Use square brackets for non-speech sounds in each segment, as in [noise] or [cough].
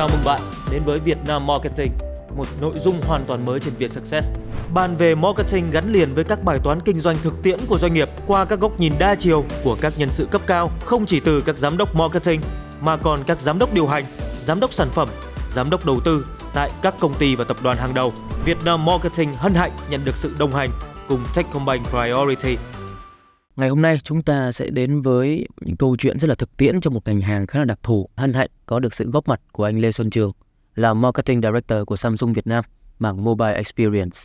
Chào mừng bạn đến với Việt Nam Marketing, một nội dung hoàn toàn mới trên Việt Success. Bàn về marketing gắn liền với các bài toán kinh doanh thực tiễn của doanh nghiệp qua các góc nhìn đa chiều của các nhân sự cấp cao, không chỉ từ các giám đốc marketing mà còn các giám đốc điều hành, giám đốc sản phẩm, giám đốc đầu tư tại các công ty và tập đoàn hàng đầu. Việt Nam Marketing hân hạnh nhận được sự đồng hành cùng Techcombank Priority Ngày hôm nay chúng ta sẽ đến với những câu chuyện rất là thực tiễn trong một ngành hàng khá là đặc thù. Hân hạnh có được sự góp mặt của anh Lê Xuân Trường là Marketing Director của Samsung Việt Nam mảng Mobile Experience.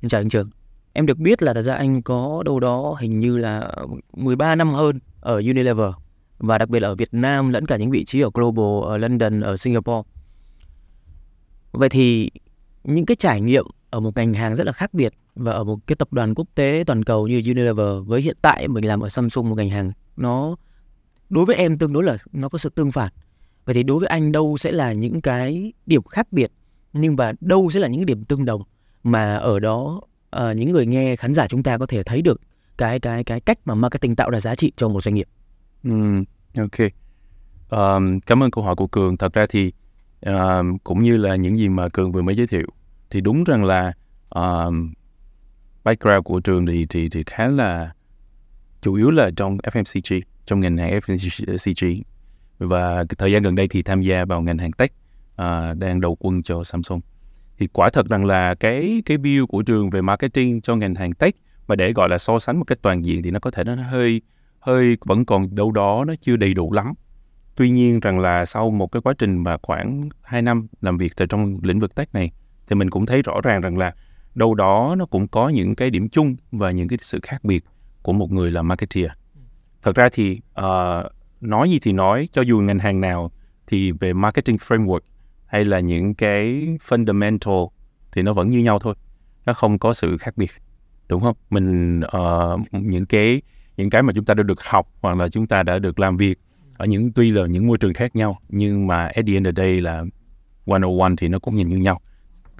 Xin chào anh Trường. Em được biết là thật ra anh có đâu đó hình như là 13 năm hơn ở Unilever và đặc biệt là ở Việt Nam lẫn cả những vị trí ở Global, ở London, ở Singapore. Vậy thì những cái trải nghiệm ở một ngành hàng rất là khác biệt và ở một cái tập đoàn quốc tế toàn cầu như Unilever với hiện tại mình làm ở Samsung một ngành hàng nó đối với em tương đối là nó có sự tương phản vậy thì đối với anh đâu sẽ là những cái điểm khác biệt nhưng và đâu sẽ là những điểm tương đồng mà ở đó uh, những người nghe khán giả chúng ta có thể thấy được cái cái cái cách mà marketing tạo ra giá trị cho một doanh nghiệp. Ừ, ok. Um, cảm ơn câu hỏi của Cường. Thật ra thì uh, cũng như là những gì mà Cường vừa mới giới thiệu. Thì đúng rằng là uh, background của trường thì thì thì khá là chủ yếu là trong FMCG trong ngành hàng FMCG và thời gian gần đây thì tham gia vào ngành hàng tech uh, đang đầu quân cho Samsung. Thì quả thật rằng là cái cái view của trường về marketing cho ngành hàng tech mà để gọi là so sánh một cách toàn diện thì nó có thể nó hơi hơi vẫn còn đâu đó nó chưa đầy đủ lắm tuy nhiên rằng là sau một cái quá trình mà khoảng 2 năm làm việc tại trong lĩnh vực tech này thì mình cũng thấy rõ ràng rằng là đâu đó nó cũng có những cái điểm chung và những cái sự khác biệt của một người làm marketer. Thật ra thì uh, nói gì thì nói, cho dù ngành hàng nào thì về marketing framework hay là những cái fundamental thì nó vẫn như nhau thôi. Nó không có sự khác biệt. Đúng không? Mình uh, những cái những cái mà chúng ta đã được học hoặc là chúng ta đã được làm việc ở những tuy là những môi trường khác nhau nhưng mà at the end of the day là 101 thì nó cũng nhìn như nhau.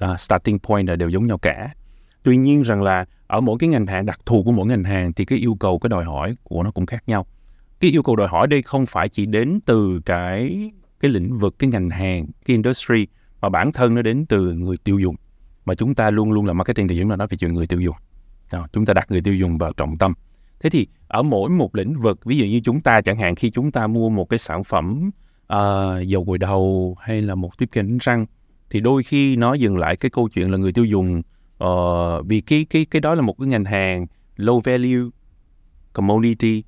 Uh, starting point là đều giống nhau cả. Tuy nhiên rằng là ở mỗi cái ngành hàng đặc thù của mỗi ngành hàng thì cái yêu cầu cái đòi hỏi của nó cũng khác nhau. Cái yêu cầu đòi hỏi đây không phải chỉ đến từ cái cái lĩnh vực cái ngành hàng cái industry mà bản thân nó đến từ người tiêu dùng. Mà chúng ta luôn luôn là marketing thì chúng ta nói về chuyện người tiêu dùng. Đó, chúng ta đặt người tiêu dùng vào trọng tâm thế thì ở mỗi một lĩnh vực ví dụ như chúng ta chẳng hạn khi chúng ta mua một cái sản phẩm uh, dầu gội đầu hay là một tiếp kênh răng thì đôi khi nó dừng lại cái câu chuyện là người tiêu dùng uh, vì cái cái cái đó là một cái ngành hàng low value commodity.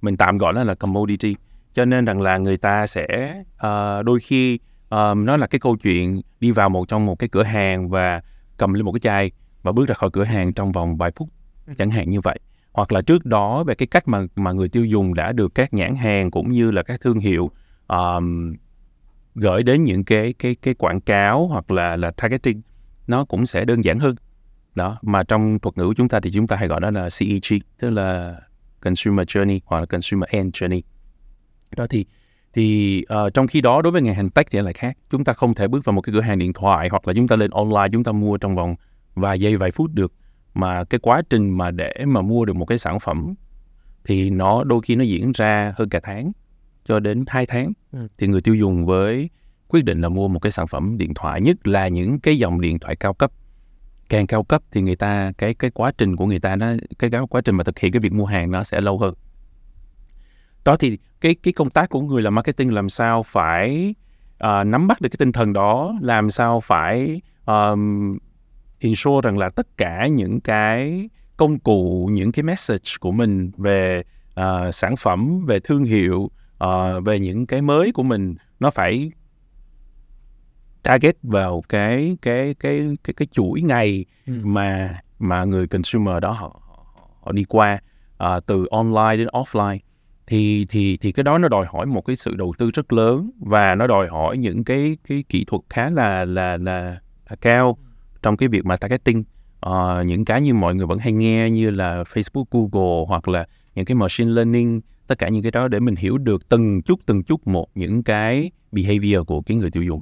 Mình tạm gọi nó là commodity. Cho nên rằng là người ta sẽ uh, đôi khi um, nó là cái câu chuyện đi vào một trong một cái cửa hàng và cầm lên một cái chai và bước ra khỏi cửa hàng trong vòng vài phút chẳng hạn như vậy hoặc là trước đó về cái cách mà mà người tiêu dùng đã được các nhãn hàng cũng như là các thương hiệu um, gửi đến những cái cái cái quảng cáo hoặc là là targeting nó cũng sẽ đơn giản hơn. Đó mà trong thuật ngữ của chúng ta thì chúng ta hay gọi đó là CEG tức là consumer journey hoặc là consumer end journey. Đó thì thì uh, trong khi đó đối với ngành hàng tech thì lại khác. Chúng ta không thể bước vào một cái cửa hàng điện thoại hoặc là chúng ta lên online chúng ta mua trong vòng vài giây vài phút được mà cái quá trình mà để mà mua được một cái sản phẩm thì nó đôi khi nó diễn ra hơn cả tháng cho đến 2 tháng. Ừ. thì người tiêu dùng với quyết định là mua một cái sản phẩm điện thoại nhất là những cái dòng điện thoại cao cấp. Càng cao cấp thì người ta cái cái quá trình của người ta nó cái, cái quá trình mà thực hiện cái việc mua hàng nó sẽ lâu hơn. Đó thì cái cái công tác của người làm marketing làm sao phải uh, nắm bắt được cái tinh thần đó làm sao phải um, ensure rằng là tất cả những cái công cụ những cái message của mình về uh, sản phẩm về thương hiệu uh, về những cái mới của mình nó phải target vào cái cái cái cái cái chuỗi ngày ừ. mà mà người consumer đó họ họ đi qua uh, từ online đến offline thì thì thì cái đó nó đòi hỏi một cái sự đầu tư rất lớn và nó đòi hỏi những cái cái kỹ thuật khá là là là, là cao trong cái việc mà targeting uh, những cái như mọi người vẫn hay nghe như là Facebook, Google hoặc là những cái machine learning tất cả những cái đó để mình hiểu được từng chút từng chút một những cái behavior của cái người tiêu dùng.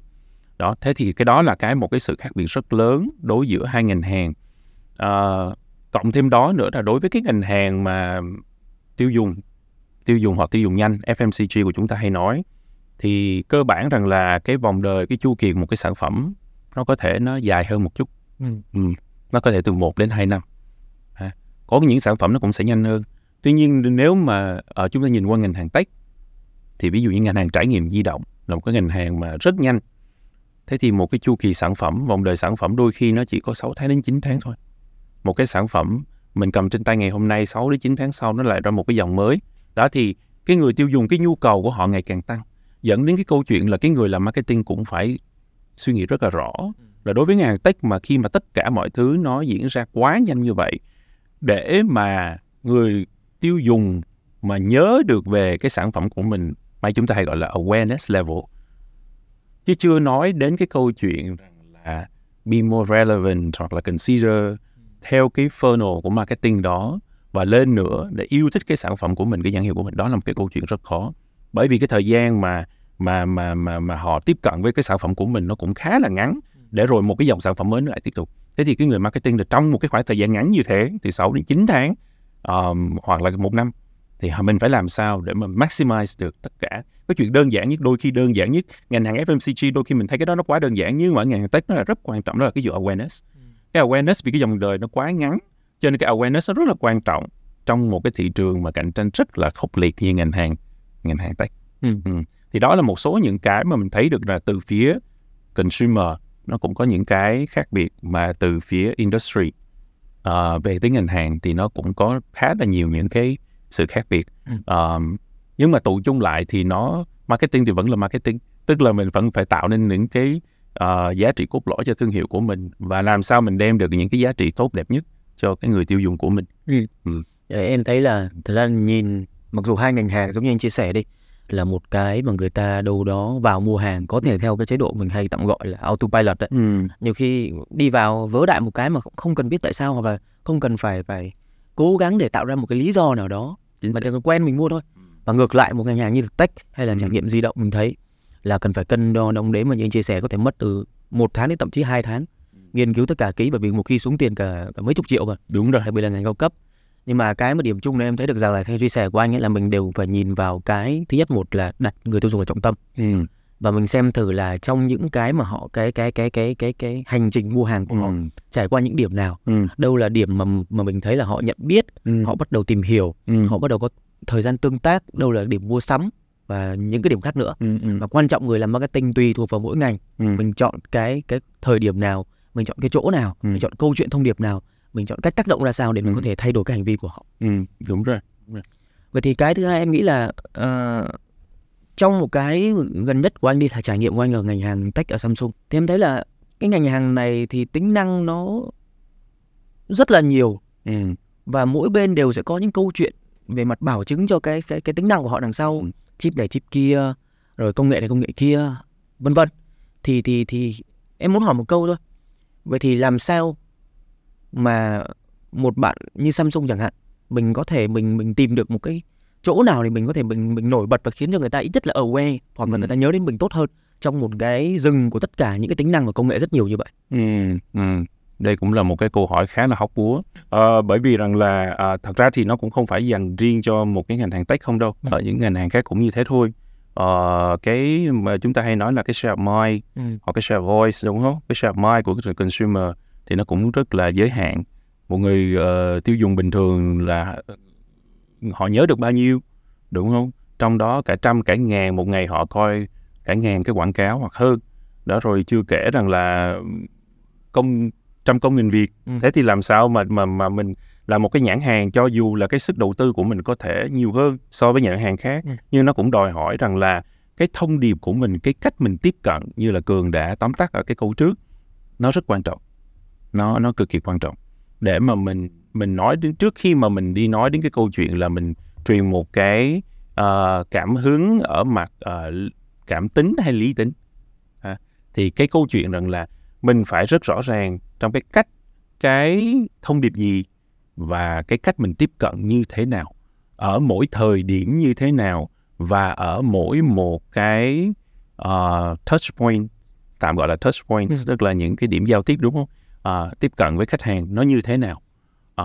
Đó thế thì cái đó là cái một cái sự khác biệt rất lớn đối giữa hai ngành hàng. À, cộng thêm đó nữa là đối với cái ngành hàng mà tiêu dùng tiêu dùng hoặc tiêu dùng nhanh FMCG của chúng ta hay nói thì cơ bản rằng là cái vòng đời cái chu kỳ một cái sản phẩm nó có thể nó dài hơn một chút Ừ. ừ. nó có thể từ 1 đến 2 năm à. có những sản phẩm nó cũng sẽ nhanh hơn tuy nhiên nếu mà ở chúng ta nhìn qua ngành hàng tech thì ví dụ như ngành hàng trải nghiệm di động là một cái ngành hàng mà rất nhanh thế thì một cái chu kỳ sản phẩm vòng đời sản phẩm đôi khi nó chỉ có 6 tháng đến 9 tháng thôi một cái sản phẩm mình cầm trên tay ngày hôm nay 6 đến 9 tháng sau nó lại ra một cái dòng mới đó thì cái người tiêu dùng cái nhu cầu của họ ngày càng tăng dẫn đến cái câu chuyện là cái người làm marketing cũng phải suy nghĩ rất là rõ. Là đối với ngành hàng tech mà khi mà tất cả mọi thứ nó diễn ra quá nhanh như vậy để mà người tiêu dùng mà nhớ được về cái sản phẩm của mình may chúng ta hay gọi là awareness level. Chứ chưa nói đến cái câu chuyện là be more relevant hoặc là consider theo cái funnel của marketing đó và lên nữa để yêu thích cái sản phẩm của mình cái nhãn hiệu của mình. Đó là một cái câu chuyện rất khó. Bởi vì cái thời gian mà mà mà mà mà họ tiếp cận với cái sản phẩm của mình nó cũng khá là ngắn. Để rồi một cái dòng sản phẩm mới nó lại tiếp tục. Thế thì cái người marketing là trong một cái khoảng thời gian ngắn như thế thì 6 đến 9 tháng um, hoặc là một năm thì mình phải làm sao để mà maximize được tất cả. Cái chuyện đơn giản nhất đôi khi đơn giản nhất ngành hàng FMCG đôi khi mình thấy cái đó nó quá đơn giản nhưng mà ngành hàng tech nó là rất quan trọng đó là cái vụ awareness. Cái awareness vì cái dòng đời nó quá ngắn cho nên cái awareness nó rất là quan trọng trong một cái thị trường mà cạnh tranh rất là khốc liệt như ngành hàng ngành hàng tech. Ừ. Ừ. thì đó là một số những cái mà mình thấy được là từ phía consumer nó cũng có những cái khác biệt mà từ phía industry. Ờ, về tới ngành hàng thì nó cũng có khá là nhiều những cái sự khác biệt. Ừ. Ờm, nhưng mà tụ chung lại thì nó marketing thì vẫn là marketing tức là mình vẫn phải tạo nên những cái ờ, giá trị cốt lõi cho thương hiệu của mình và làm sao mình đem được những cái giá trị tốt đẹp nhất cho cái người tiêu dùng của mình. Đấy, em thấy là thật ra nhìn mặc dù hai ngành hàng giống như anh chia sẻ đi là một cái mà người ta đâu đó vào mua hàng có thể theo cái chế độ mình hay tạm gọi là autopilot đấy. ừ. Nhiều khi đi vào vớ đại một cái mà không cần biết tại sao hoặc là không cần phải phải cố gắng để tạo ra một cái lý do nào đó Chính mà chỉ cần quen mình mua thôi. Và ngược lại một ngành hàng như là tech hay là Ừ. trải nghiệm di động mình thấy là cần phải cân đo đong đếm mà như anh chia sẻ có thể mất từ một tháng đến thậm chí hai tháng nghiên cứu tất cả kỹ bởi vì một khi xuống tiền cả, cả mấy chục triệu mà đúng rồi đặc biệt là ngành cao cấp nhưng mà cái mà điểm chung này em thấy được rằng là theo chia sẻ của anh ấy là mình đều phải nhìn vào cái thứ nhất một là đặt người tiêu dùng là trọng tâm ừ. và mình xem thử là trong những cái mà họ cái cái cái cái cái cái hành trình mua hàng của họ Ừ. trải qua những điểm nào Ừ. đâu là điểm mà mà mình thấy là họ nhận biết Ừ. họ bắt đầu tìm hiểu ừ. họ bắt đầu có thời gian tương tác đâu là điểm mua sắm và những cái điểm khác nữa ừ. ừ. và quan trọng người làm marketing tùy thuộc vào mỗi ngành ừ. mình chọn cái cái thời điểm nào mình chọn cái chỗ nào Ừ. mình chọn câu chuyện thông điệp nào mình chọn cách tác động ra sao để mình Ừ. có thể thay đổi cái hành vi của họ ừ. đúng rồi vậy thì cái thứ hai em nghĩ là ờ, trong một cái gần nhất của anh đi là trải nghiệm của anh ở ngành hàng tech ở Samsung thì em thấy là cái ngành hàng này thì tính năng nó rất là nhiều ừ. và mỗi bên đều sẽ có những câu chuyện về mặt bảo chứng cho cái cái, cái tính năng của họ đằng sau Ừ. chip này chip kia rồi công nghệ này công nghệ kia vân vân thì thì thì em muốn hỏi một câu thôi vậy thì làm sao mà một bạn như Samsung chẳng hạn mình có thể mình mình tìm được một cái chỗ nào để mình có thể mình mình nổi bật và khiến cho người ta ít nhất là aware hoặc là Ừ. người ta nhớ đến mình tốt hơn trong một cái rừng của tất cả những cái tính năng và công nghệ rất nhiều như vậy Ừ, ừ. Đây cũng là một cái câu hỏi khá là hóc búa. Ờ, bởi vì rằng là à, thật ra thì nó cũng không phải dành riêng cho một cái ngành hàng tech không đâu. Ừ. Ở những ngành hàng khác cũng như thế thôi. Ờ, cái mà chúng ta hay nói là cái share of mind hoặc cái share of voice đúng không? Cái share of mind của cái consumer thì nó cũng rất là giới hạn. Một người ờ, tiêu dùng bình thường là họ nhớ được bao nhiêu đúng không? Trong đó cả trăm cả ngàn một ngày họ coi cả ngàn cái quảng cáo hoặc hơn. Đó rồi chưa kể rằng là công trăm công nghìn việc Ừ. thế thì làm sao mà mà mà mình là một cái nhãn hàng cho dù là cái sức đầu tư của mình có thể nhiều hơn so với nhãn hàng khác Ừ. nhưng nó cũng đòi hỏi rằng là cái thông điệp của mình cái cách mình tiếp cận như là cường đã tóm tắt ở cái câu trước nó rất quan trọng nó nó cực kỳ quan trọng để mà mình mình nói đến trước khi mà mình đi nói đến cái câu chuyện là mình truyền một cái ờ, cảm hứng ở mặt ờ, cảm tính hay lý tính à, thì cái câu chuyện rằng là mình phải rất rõ ràng trong cái cách cái thông điệp gì và cái cách mình tiếp cận như thế nào ở mỗi thời điểm như thế nào và ở mỗi một cái uh, touch point tạm gọi là touch point Ừ. tức là những cái điểm giao tiếp đúng không À, tiếp cận với khách hàng nó như thế nào à,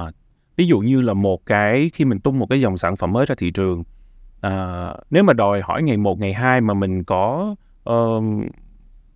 ví dụ như là một cái khi mình tung một cái dòng sản phẩm mới ra thị trường à, nếu mà đòi hỏi ngày 1, ngày 2 mà mình có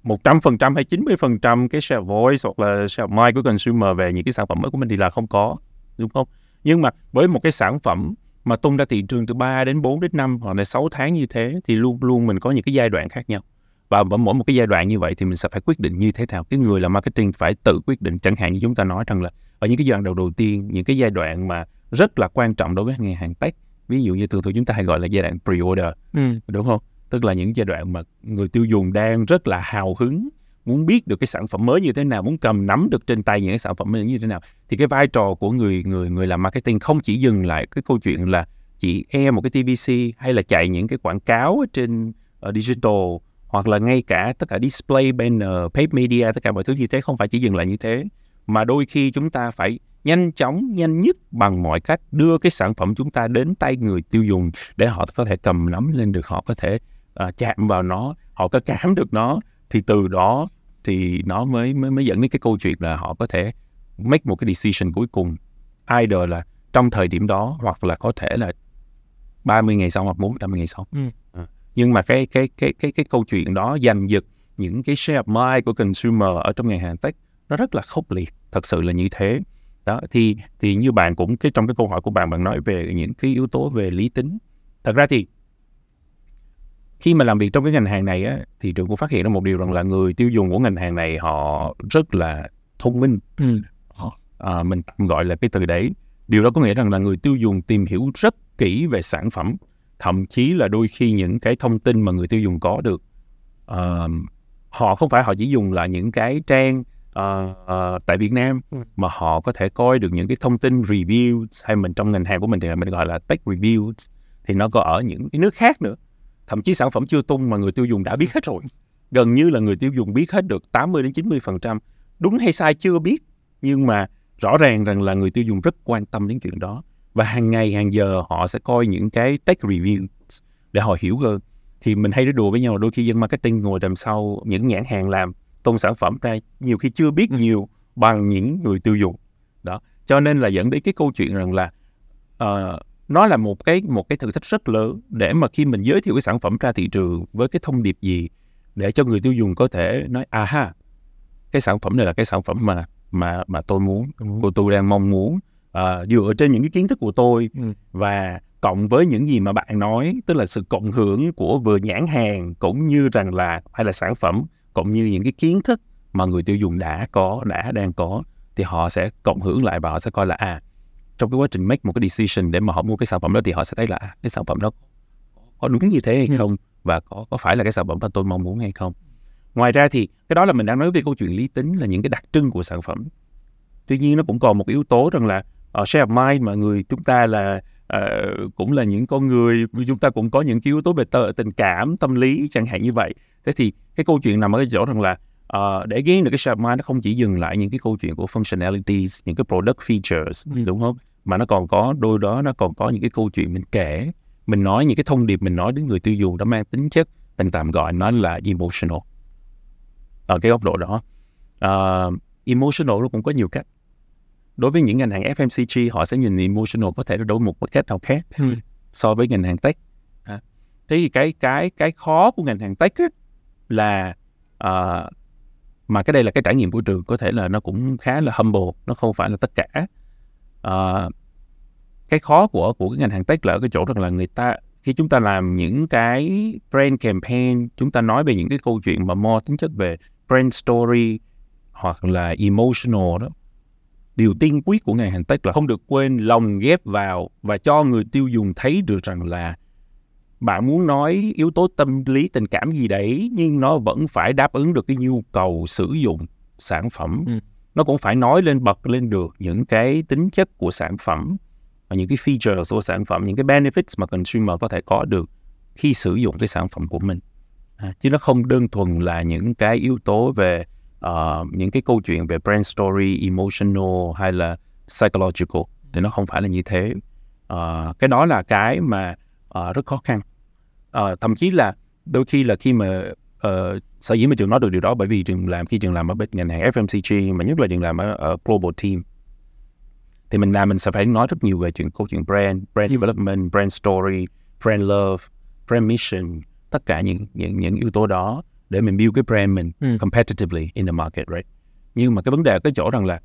một trăm phần trăm hay 90% cái share voice hoặc là share mind của consumer về những cái sản phẩm mới của mình thì là không có, đúng không? Nhưng mà với một cái sản phẩm mà tung ra thị trường từ 3 đến 4 đến 5 hoặc là 6 tháng như thế thì luôn luôn mình có những cái giai đoạn khác nhau. Và ở mỗi một cái giai đoạn như vậy thì mình sẽ phải quyết định như thế nào. Cái người làm marketing phải tự quyết định chẳng hạn như chúng ta nói rằng là ở những cái giai đoạn đầu đầu tiên, những cái giai đoạn mà rất là quan trọng đối với ngành hàng tech. Ví dụ như thường thường chúng ta hay gọi là giai đoạn pre-order, Ừ. đúng không? Tức là những giai đoạn mà người tiêu dùng đang rất là hào hứng muốn biết được cái sản phẩm mới như thế nào, muốn cầm nắm được trên tay những cái sản phẩm mới như thế nào. Thì cái vai trò của người người người làm marketing không chỉ dừng lại cái câu chuyện là chỉ e một cái TVC hay là chạy những cái quảng cáo trên uh, digital hoặc là ngay cả tất cả display banner, paid media tất cả mọi thứ như thế không phải chỉ dừng lại như thế mà đôi khi chúng ta phải nhanh chóng, nhanh nhất bằng mọi cách đưa cái sản phẩm chúng ta đến tay người tiêu dùng để họ có thể cầm nắm lên được, họ có thể uh, chạm vào nó, họ có cảm được nó thì từ đó thì nó mới mới mới dẫn đến cái câu chuyện là họ có thể make một cái decision cuối cùng either là trong thời điểm đó hoặc là có thể là 30 ngày sau hoặc 450 ngày sau. Ừ. À, Nhưng mà cái cái cái cái cái câu chuyện đó giành giật những cái share of mind của consumer ở trong ngành hàng tech nó rất là khốc liệt, thật sự là như thế. Đó thì thì như bạn cũng cái trong cái câu hỏi của bạn bạn nói về những cái yếu tố về lý tính. Thật ra thì khi mà làm việc trong cái ngành hàng này á, thì trường cũng phát hiện ra một điều rằng là người tiêu dùng của ngành hàng này họ rất là thông minh Ừ. à, mình gọi là cái từ đấy điều đó có nghĩa rằng là người tiêu dùng tìm hiểu rất kỹ về sản phẩm thậm chí là đôi khi những cái thông tin mà người tiêu dùng có được à, họ không phải họ chỉ dùng là những cái trang à, à, tại Việt Nam Ừ. mà họ có thể coi được những cái thông tin review hay mình trong ngành hàng của mình thì mình gọi là tech reviews thì nó có ở những cái nước khác nữa. Thậm chí sản phẩm chưa tung mà người tiêu dùng đã biết hết rồi. Gần như là người tiêu dùng biết hết được 80 đến 90 phần trăm đúng hay sai chưa biết nhưng mà rõ ràng rằng là người tiêu dùng rất quan tâm đến chuyện đó và hàng ngày hàng giờ họ sẽ coi những cái tech review để họ hiểu hơn. Thì mình hay nói đùa với nhau là đôi khi dân marketing ngồi đằng sau những nhãn hàng làm tung sản phẩm ra nhiều khi chưa biết nhiều bằng những người tiêu dùng. Đó. Cho nên là dẫn đến cái câu chuyện rằng là ờ, nó là một cái một cái thử thách rất lớn để mà khi mình giới thiệu cái sản phẩm ra thị trường với cái thông điệp gì để cho người tiêu dùng có thể nói à ha cái sản phẩm này là cái sản phẩm mà mà mà tôi muốn. của tôi đang mong muốn à, dựa trên những cái kiến thức của tôi Ừ. và cộng với những gì mà bạn nói tức là sự cộng hưởng của vừa nhãn hàng cũng như rằng là hay là sản phẩm cũng như những cái kiến thức mà người tiêu dùng đã có đã đang có thì họ sẽ cộng hưởng lại và họ sẽ coi là à trong cái quá trình make một cái decision để mà họ mua cái sản phẩm đó thì họ sẽ thấy là à, cái sản phẩm đó có đúng như thế hay Ừ. không và có có phải là cái sản phẩm mà tôi mong muốn hay không ngoài ra thì cái đó là mình đang nói về câu chuyện lý tính là những cái đặc trưng của sản phẩm tuy nhiên nó cũng còn một yếu tố rằng là uh, share of mind mà người chúng ta là ờ, cũng là những con người chúng ta cũng có những cái yếu tố về tờ, tình cảm tâm lý chẳng hạn như vậy. Thế thì cái câu chuyện nằm ở cái chỗ rằng là ờ, để gain được cái share of mind nó không chỉ dừng lại những cái câu chuyện của functionalities những cái product features Ừ. đúng không? Mà nó còn có đôi đó nó còn có những cái câu chuyện mình kể mình nói những cái thông điệp mình nói đến người tiêu dùng nó mang tính chất mình tạm gọi nó là emotional. Ở cái góc độ đó. Ờ, emotional nó cũng có nhiều cách đối với những ngành hàng FMCG họ sẽ nhìn emotional có thể đối một cách nào khác Ừ. so với ngành hàng tech À, thế thì cái cái cái khó của ngành hàng tech á, là ờ, mà cái đây là cái trải nghiệm của trường có thể là nó cũng khá là humble nó không phải là tất cả Ờ, cái khó của của cái ngành hàng tech là ở cái chỗ rằng là người ta khi chúng ta làm những cái brand campaign chúng ta nói về những cái câu chuyện mà more tính chất về brand story hoặc là emotional đó điều tiên quyết của ngành hàng tech là không được quên lồng ghép vào và cho người tiêu dùng thấy được rằng là bạn muốn nói yếu tố tâm lý tình cảm gì đấy nhưng nó vẫn phải đáp ứng được cái nhu cầu sử dụng sản phẩm Ừ. nó cũng phải nói lên bật lên được những cái tính chất của sản phẩm và những cái features của sản phẩm những cái benefits mà consumer có thể có được khi sử dụng cái sản phẩm của mình à, chứ nó không đơn thuần là những cái yếu tố về ờ, những cái câu chuyện về brand story emotional hay là psychological thì nó không phải là như thế. Ờ, cái đó là cái mà ờ, rất khó khăn. Ờ, thậm chí là đôi khi là khi mà uh, sở dĩ mà trường nói được điều đó bởi vì trường làm khi trường làm ở bên ngành hàng FMCG mà nhất là trường làm ở, ở global team thì mình làm mình sẽ phải nói rất nhiều về chuyện câu chuyện brand brand development brand story brand love, brand mission, tất cả những những những yếu tố đó để mình build cái brand mình Ừ. competitively in the market, right? Nhưng mà cái vấn đề ở cái chỗ rằng là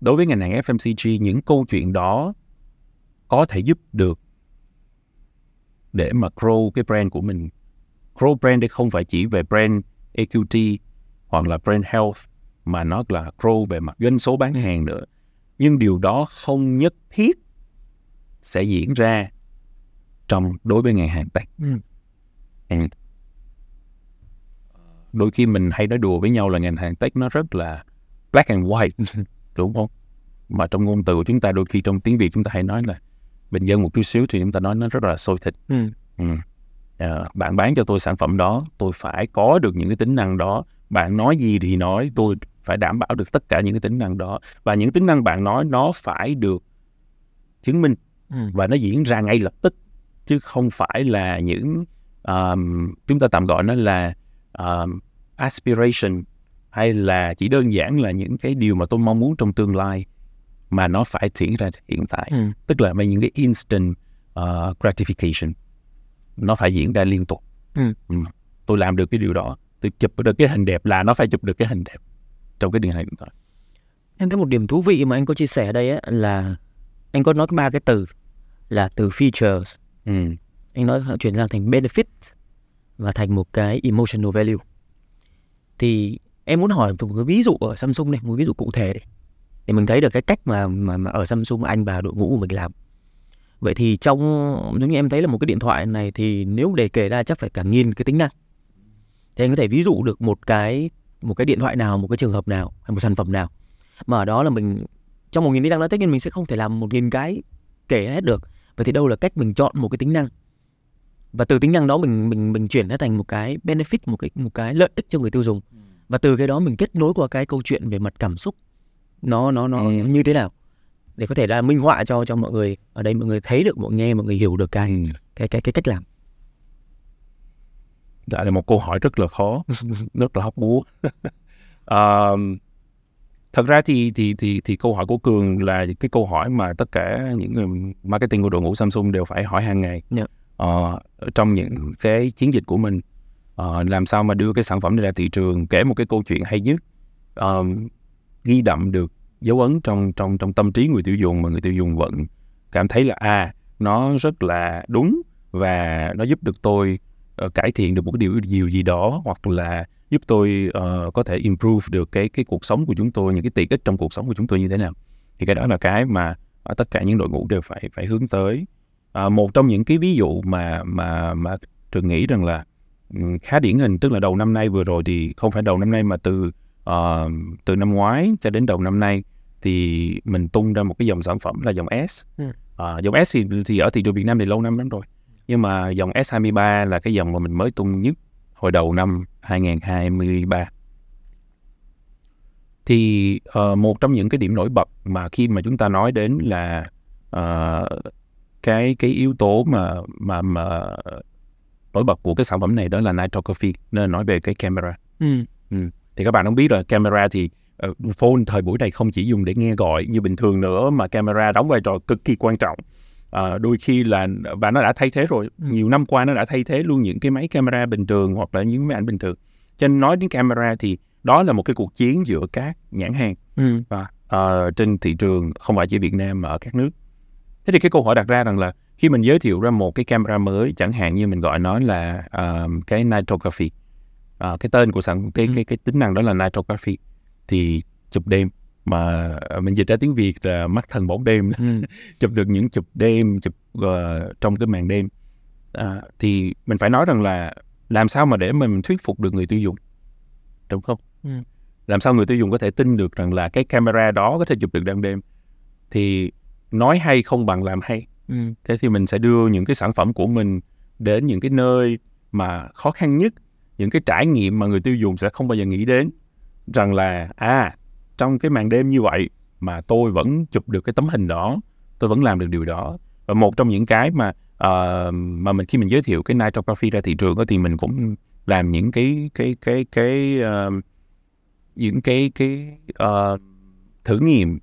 đối với ngành hàng FMCG những câu chuyện đó có thể giúp được để mà grow cái brand của mình. Grow brand đây không phải chỉ về brand equity hoặc là brand health mà nó là grow về mặt doanh số bán hàng nữa. Nhưng điều đó không nhất thiết sẽ diễn ra trong đối với ngành hàng tech. Ừ. And đôi khi mình hay nói đùa với nhau là ngành hàng tech nó rất là black and white [laughs] đúng không? Mà trong ngôn từ của chúng ta đôi khi trong tiếng Việt chúng ta hay nói là bình dân một chút xíu thì chúng ta nói nó rất là sôi thịt. Ừ. Ừ. Ờ, bạn bán cho tôi sản phẩm đó, tôi phải có được những cái tính năng đó. Bạn nói gì thì nói, tôi phải đảm bảo được tất cả những cái tính năng đó. Và những tính năng bạn nói nó phải được chứng minh Ừ. và nó diễn ra ngay lập tức chứ không phải là những um, chúng ta tạm gọi nó là um, aspiration hay là chỉ đơn giản là những cái điều mà tôi mong muốn trong tương lai mà nó phải diễn ra hiện tại. Ừ. tức là mấy những cái instant uh, gratification. Nó phải diễn ra liên tục. Ừ. tôi làm được cái điều đó. Tôi chụp được cái hình đẹp là nó phải chụp được cái hình đẹp trong cái điện thoại điện thoại Em thấy một điểm thú vị mà anh có chia sẻ ở đây á, là anh có nói ba cái từ là từ features, ừ. anh nói chuyển sang thành benefit và thành một cái emotional value. Thì em muốn hỏi một cái ví dụ ở Samsung này, một ví dụ cụ thể để để mình thấy được cái cách mà mà, mà ở Samsung anh và đội ngũ của mình làm. Vậy thì trong giống như em thấy là một cái điện thoại này thì nếu để kể ra chắc phải cả nghìn cái tính năng. Thì anh có thể ví dụ được một cái một cái điện thoại nào, một cái trường hợp nào hay một sản phẩm nào mà ở đó là mình trong một nghìn tính năng đó tất nhiên mình sẽ không thể làm một nghìn cái kể hết được vậy thì đâu là cách mình chọn một cái tính năng và từ tính năng đó mình mình mình chuyển nó thành một cái benefit một cái một cái lợi ích cho người tiêu dùng và từ cái đó mình kết nối qua cái câu chuyện về mặt cảm xúc nó nó nó Ừ. như thế nào để có thể là minh họa cho cho mọi người ở đây mọi người thấy được mọi nghe mọi người hiểu được cái Ừ. cái cái cái cách làm Dạ là một câu hỏi rất là khó, [laughs] rất là hóc búa. [laughs] Ờm, thật ra thì thì thì thì câu hỏi của Cường là cái câu hỏi mà tất cả những người marketing của đội ngũ Samsung đều phải hỏi hàng ngày. Dạ uh, trong những cái chiến dịch của mình, uh, làm sao mà đưa cái sản phẩm này ra thị trường, kể một cái câu chuyện hay nhất, uh, ghi đậm được dấu ấn trong trong trong tâm trí người tiêu dùng mà người tiêu dùng vẫn cảm thấy là à nó rất là đúng và nó giúp được tôi uh, cải thiện được một cái điều điều gì đó hoặc là giúp tôi uh, có thể improve được cái cái cuộc sống của chúng tôi những cái tiện ích trong cuộc sống của chúng tôi như thế nào. Thì cái đó là cái mà tất cả những đội ngũ đều phải phải hướng tới. Ờ, một trong những cái ví dụ mà mà mà trường nghĩ rằng là ừm, khá điển hình tức là đầu năm nay vừa rồi thì không phải đầu năm nay mà từ ờ, từ năm ngoái cho đến đầu năm nay thì mình tung ra một cái dòng sản phẩm là dòng S Ừ. Ờ, dòng S thì, thì ở thị trường Việt Nam thì lâu năm lắm rồi nhưng mà dòng S23 là cái dòng mà mình mới tung nhất hồi đầu năm 2023 thì ờ, một trong những cái điểm nổi bật mà khi mà chúng ta nói đến là ờ, cái cái yếu tố mà mà mà nổi bật của cái sản phẩm này đó là nitrography nên nói về cái camera Ừ. thì các bạn cũng biết rồi camera thì ờ, phone thời buổi này không chỉ dùng để nghe gọi như bình thường nữa mà camera đóng vai trò cực kỳ quan trọng Ờ, đôi khi là và nó đã thay thế rồi nhiều năm qua nó đã thay thế luôn những cái máy camera bình thường hoặc là những máy ảnh bình thường cho nên nói đến camera thì đó là một cái cuộc chiến giữa các nhãn hàng Ừ. và ờ, trên thị trường không phải chỉ Việt Nam mà ở các nước. Thế thì cái câu hỏi đặt ra rằng là khi mình giới thiệu ra một cái camera mới chẳng hạn như mình gọi nó là ờ, cái nitrography Ờ, cái tên của sản cái Ừ. cái cái tính năng đó là nitrography thì chụp đêm mà ờ, mình dịch ra tiếng Việt là mắt thần bóng đêm Ừ. [laughs] chụp được những chụp đêm chụp ờ, trong cái màn đêm à, thì mình phải nói rằng là làm sao mà để mình thuyết phục được người tiêu dùng đúng không Ừ. làm sao người tiêu dùng có thể tin được rằng là cái camera đó có thể chụp được ban đêm thì nói hay không bằng làm hay. Ừ. thế thì mình sẽ đưa những cái sản phẩm của mình đến những cái nơi mà khó khăn nhất những cái trải nghiệm mà người tiêu dùng sẽ không bao giờ nghĩ đến. Rằng là à trong cái màn đêm như vậy mà tôi vẫn chụp được cái tấm hình đó tôi vẫn làm được điều đó. Và một trong những cái mà ờ, mà mình khi mình giới thiệu cái nitrography ra thị trường đó, thì mình cũng làm những cái cái cái cái ờ, những cái cái ờ, thử nghiệm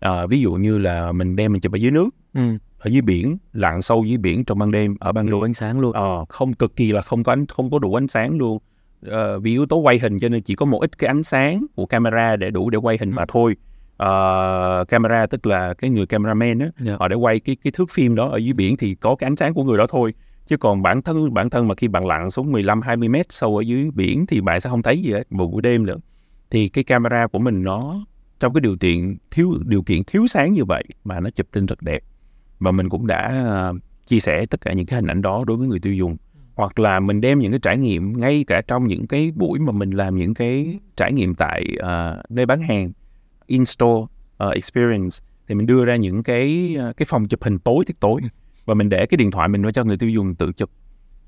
Ờ, ví dụ như là mình đem mình chụp ở dưới nước Ừ. ở dưới biển lặn sâu dưới biển trong ban đêm ở ban đêm. ánh sáng luôn. Ờ, không cực kỳ là không có ánh không có đủ ánh sáng luôn. Ờ, vì yếu tố quay hình cho nên chỉ có một ít cái ánh sáng của camera để đủ để quay hình mà thôi. Ờ, camera tức là cái người cameraman á Dạ. họ để quay cái cái thước phim đó ở dưới biển thì có cái ánh sáng của người đó thôi. Chứ còn bản thân bản thân mà khi bạn lặn xuống 15 20 mét sâu ở dưới biển thì bạn sẽ không thấy gì hết. Buổi đêm nữa. Thì cái camera của mình nó trong cái điều kiện thiếu điều kiện thiếu sáng như vậy mà nó chụp lên rất đẹp. Và mình cũng đã à, chia sẻ tất cả những cái hình ảnh đó đối với người tiêu dùng. Hoặc là mình đem những cái trải nghiệm ngay cả trong những cái buổi mà mình làm những cái trải nghiệm tại à, nơi bán hàng in store à, experience thì mình đưa ra những cái à, cái phòng chụp hình tối tiết tối và mình để cái điện thoại mình cho người tiêu dùng tự chụp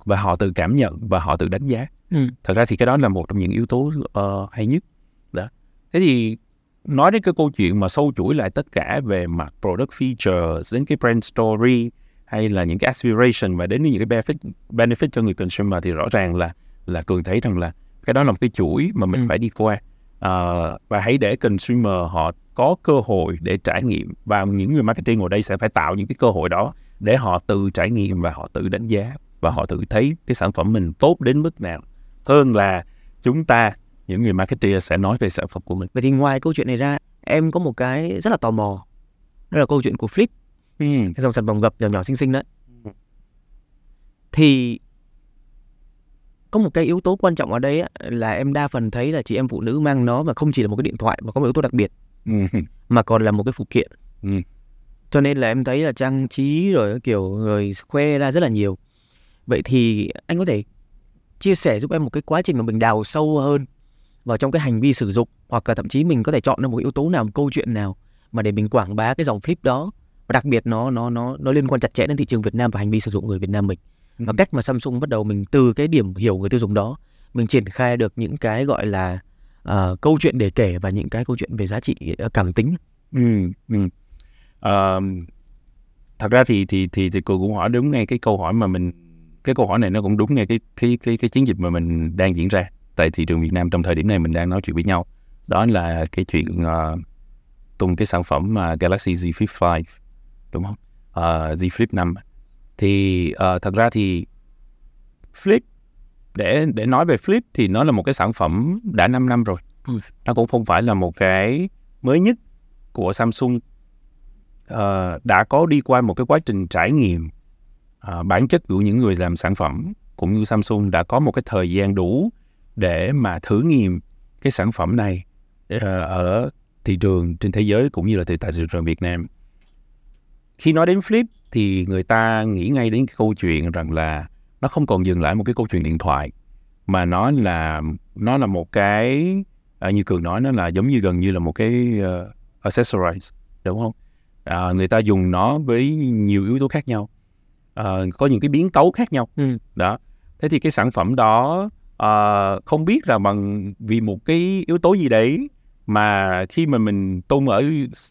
và họ tự cảm nhận và họ tự đánh giá. Ừ. thật ra thì cái đó là một trong những yếu tố ờ, hay nhất. Đó. Thế thì nói đến cái câu chuyện mà sâu chuỗi lại tất cả về mặt product features đến cái brand story hay là những cái aspiration và đến những cái benefit benefit cho người consumer thì rõ ràng là là cường thấy rằng là cái đó là một cái chuỗi mà mình Ừ. phải đi qua Ờ, và hãy để consumer họ có cơ hội để trải nghiệm và những người marketing ở đây sẽ phải tạo những cái cơ hội đó để họ tự trải nghiệm và họ tự đánh giá và họ tự thấy cái sản phẩm mình tốt đến mức nào hơn là chúng ta những người marketer sẽ nói về sản phẩm của mình. Vậy thì ngoài câu chuyện này ra em có một cái rất là tò mò. Đó là câu chuyện của Flip. Cái dòng sản phẩm gập nhỏ nhỏ xinh xinh đấy. Ừ. thì có một cái yếu tố quan trọng ở đây á, là em đa phần thấy là chị em phụ nữ mang nó và không chỉ là một cái điện thoại mà có một yếu tố đặc biệt Ừ. mà còn là một cái phụ kiện. Ừ. cho nên là em thấy là trang trí rồi kiểu rồi khoe ra rất là nhiều. Vậy thì anh có thể chia sẻ giúp em một cái quá trình mà mình đào sâu hơn vào trong cái hành vi sử dụng hoặc là thậm chí mình có thể chọn ra một yếu tố nào một câu chuyện nào mà để mình quảng bá cái dòng flip đó và đặc biệt nó nó nó nó liên quan chặt chẽ đến thị trường Việt Nam và hành vi sử dụng người Việt Nam mình và Ừ. cách mà Samsung bắt đầu mình từ cái điểm hiểu người tiêu dùng đó mình triển khai được những cái gọi là ờ, câu chuyện để kể và những cái câu chuyện về giá trị ờ, cảm tính Ừ. Ừ. Ờ, thật ra thì thì thì thì cô cũng hỏi đúng ngay cái câu hỏi mà mình cái câu hỏi này nó cũng đúng ngay cái cái cái cái chiến dịch mà mình đang diễn ra tại thị trường Việt Nam trong thời điểm này mình đang nói chuyện với nhau. Đó là cái chuyện uh, tung cái sản phẩm mà Galaxy Z Flip 5 đúng không? Uh, Z Flip 5 thì uh, thật ra thì Flip để để nói về Flip thì nó là một cái sản phẩm đã 5 năm rồi. Nó cũng không phải là một cái mới nhất của Samsung. Uh, đã có đi qua một cái quá trình trải nghiệm uh, bản chất của những người làm sản phẩm cũng như Samsung đã có một cái thời gian đủ để mà thử nghiệm cái sản phẩm này ờ, ở thị trường trên thế giới cũng như là tại tại thị trường Việt Nam. Khi nói đến Flip thì người ta nghĩ ngay đến cái câu chuyện rằng là nó không còn dừng lại một cái câu chuyện điện thoại mà nó là nó là một cái à, như cường nói nó là giống như gần như là một cái uh, accessories đúng không à, người ta dùng nó với nhiều yếu tố khác nhau à, có những cái biến tấu khác nhau Ừ. đó thế thì cái sản phẩm đó à, không biết là bằng vì một cái yếu tố gì đấy mà khi mà mình tung ở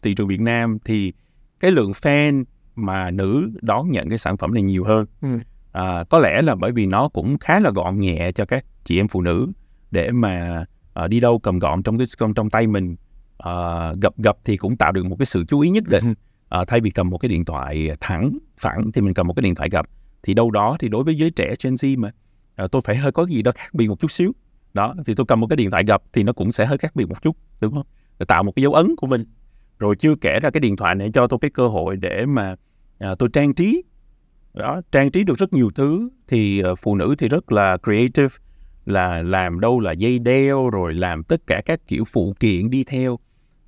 thị trường Việt Nam thì cái lượng fan mà nữ đón nhận cái sản phẩm này nhiều hơn. Ừ. à, có lẽ là bởi vì nó cũng khá là gọn nhẹ cho các chị em phụ nữ để mà à, đi đâu cầm gọn trong cái trong, trong tay mình. À, gập gập thì cũng tạo được một cái sự chú ý nhất định. À, thay vì cầm một cái điện thoại thẳng phẳng thì mình cầm một cái điện thoại gập thì đâu đó thì đối với giới trẻ Gen Z mà à, tôi phải hơi có gì đó khác biệt một chút xíu. Đó thì tôi cầm một cái điện thoại gập thì nó cũng sẽ hơi khác biệt một chút đúng không? Để tạo một cái dấu ấn của mình. Rồi chưa kể ra cái điện thoại này cho tôi cái cơ hội để mà à, tôi trang trí. Đó trang trí được rất nhiều thứ thì à, phụ nữ thì rất là creative là làm đâu là dây đeo rồi làm tất cả các kiểu phụ kiện đi theo.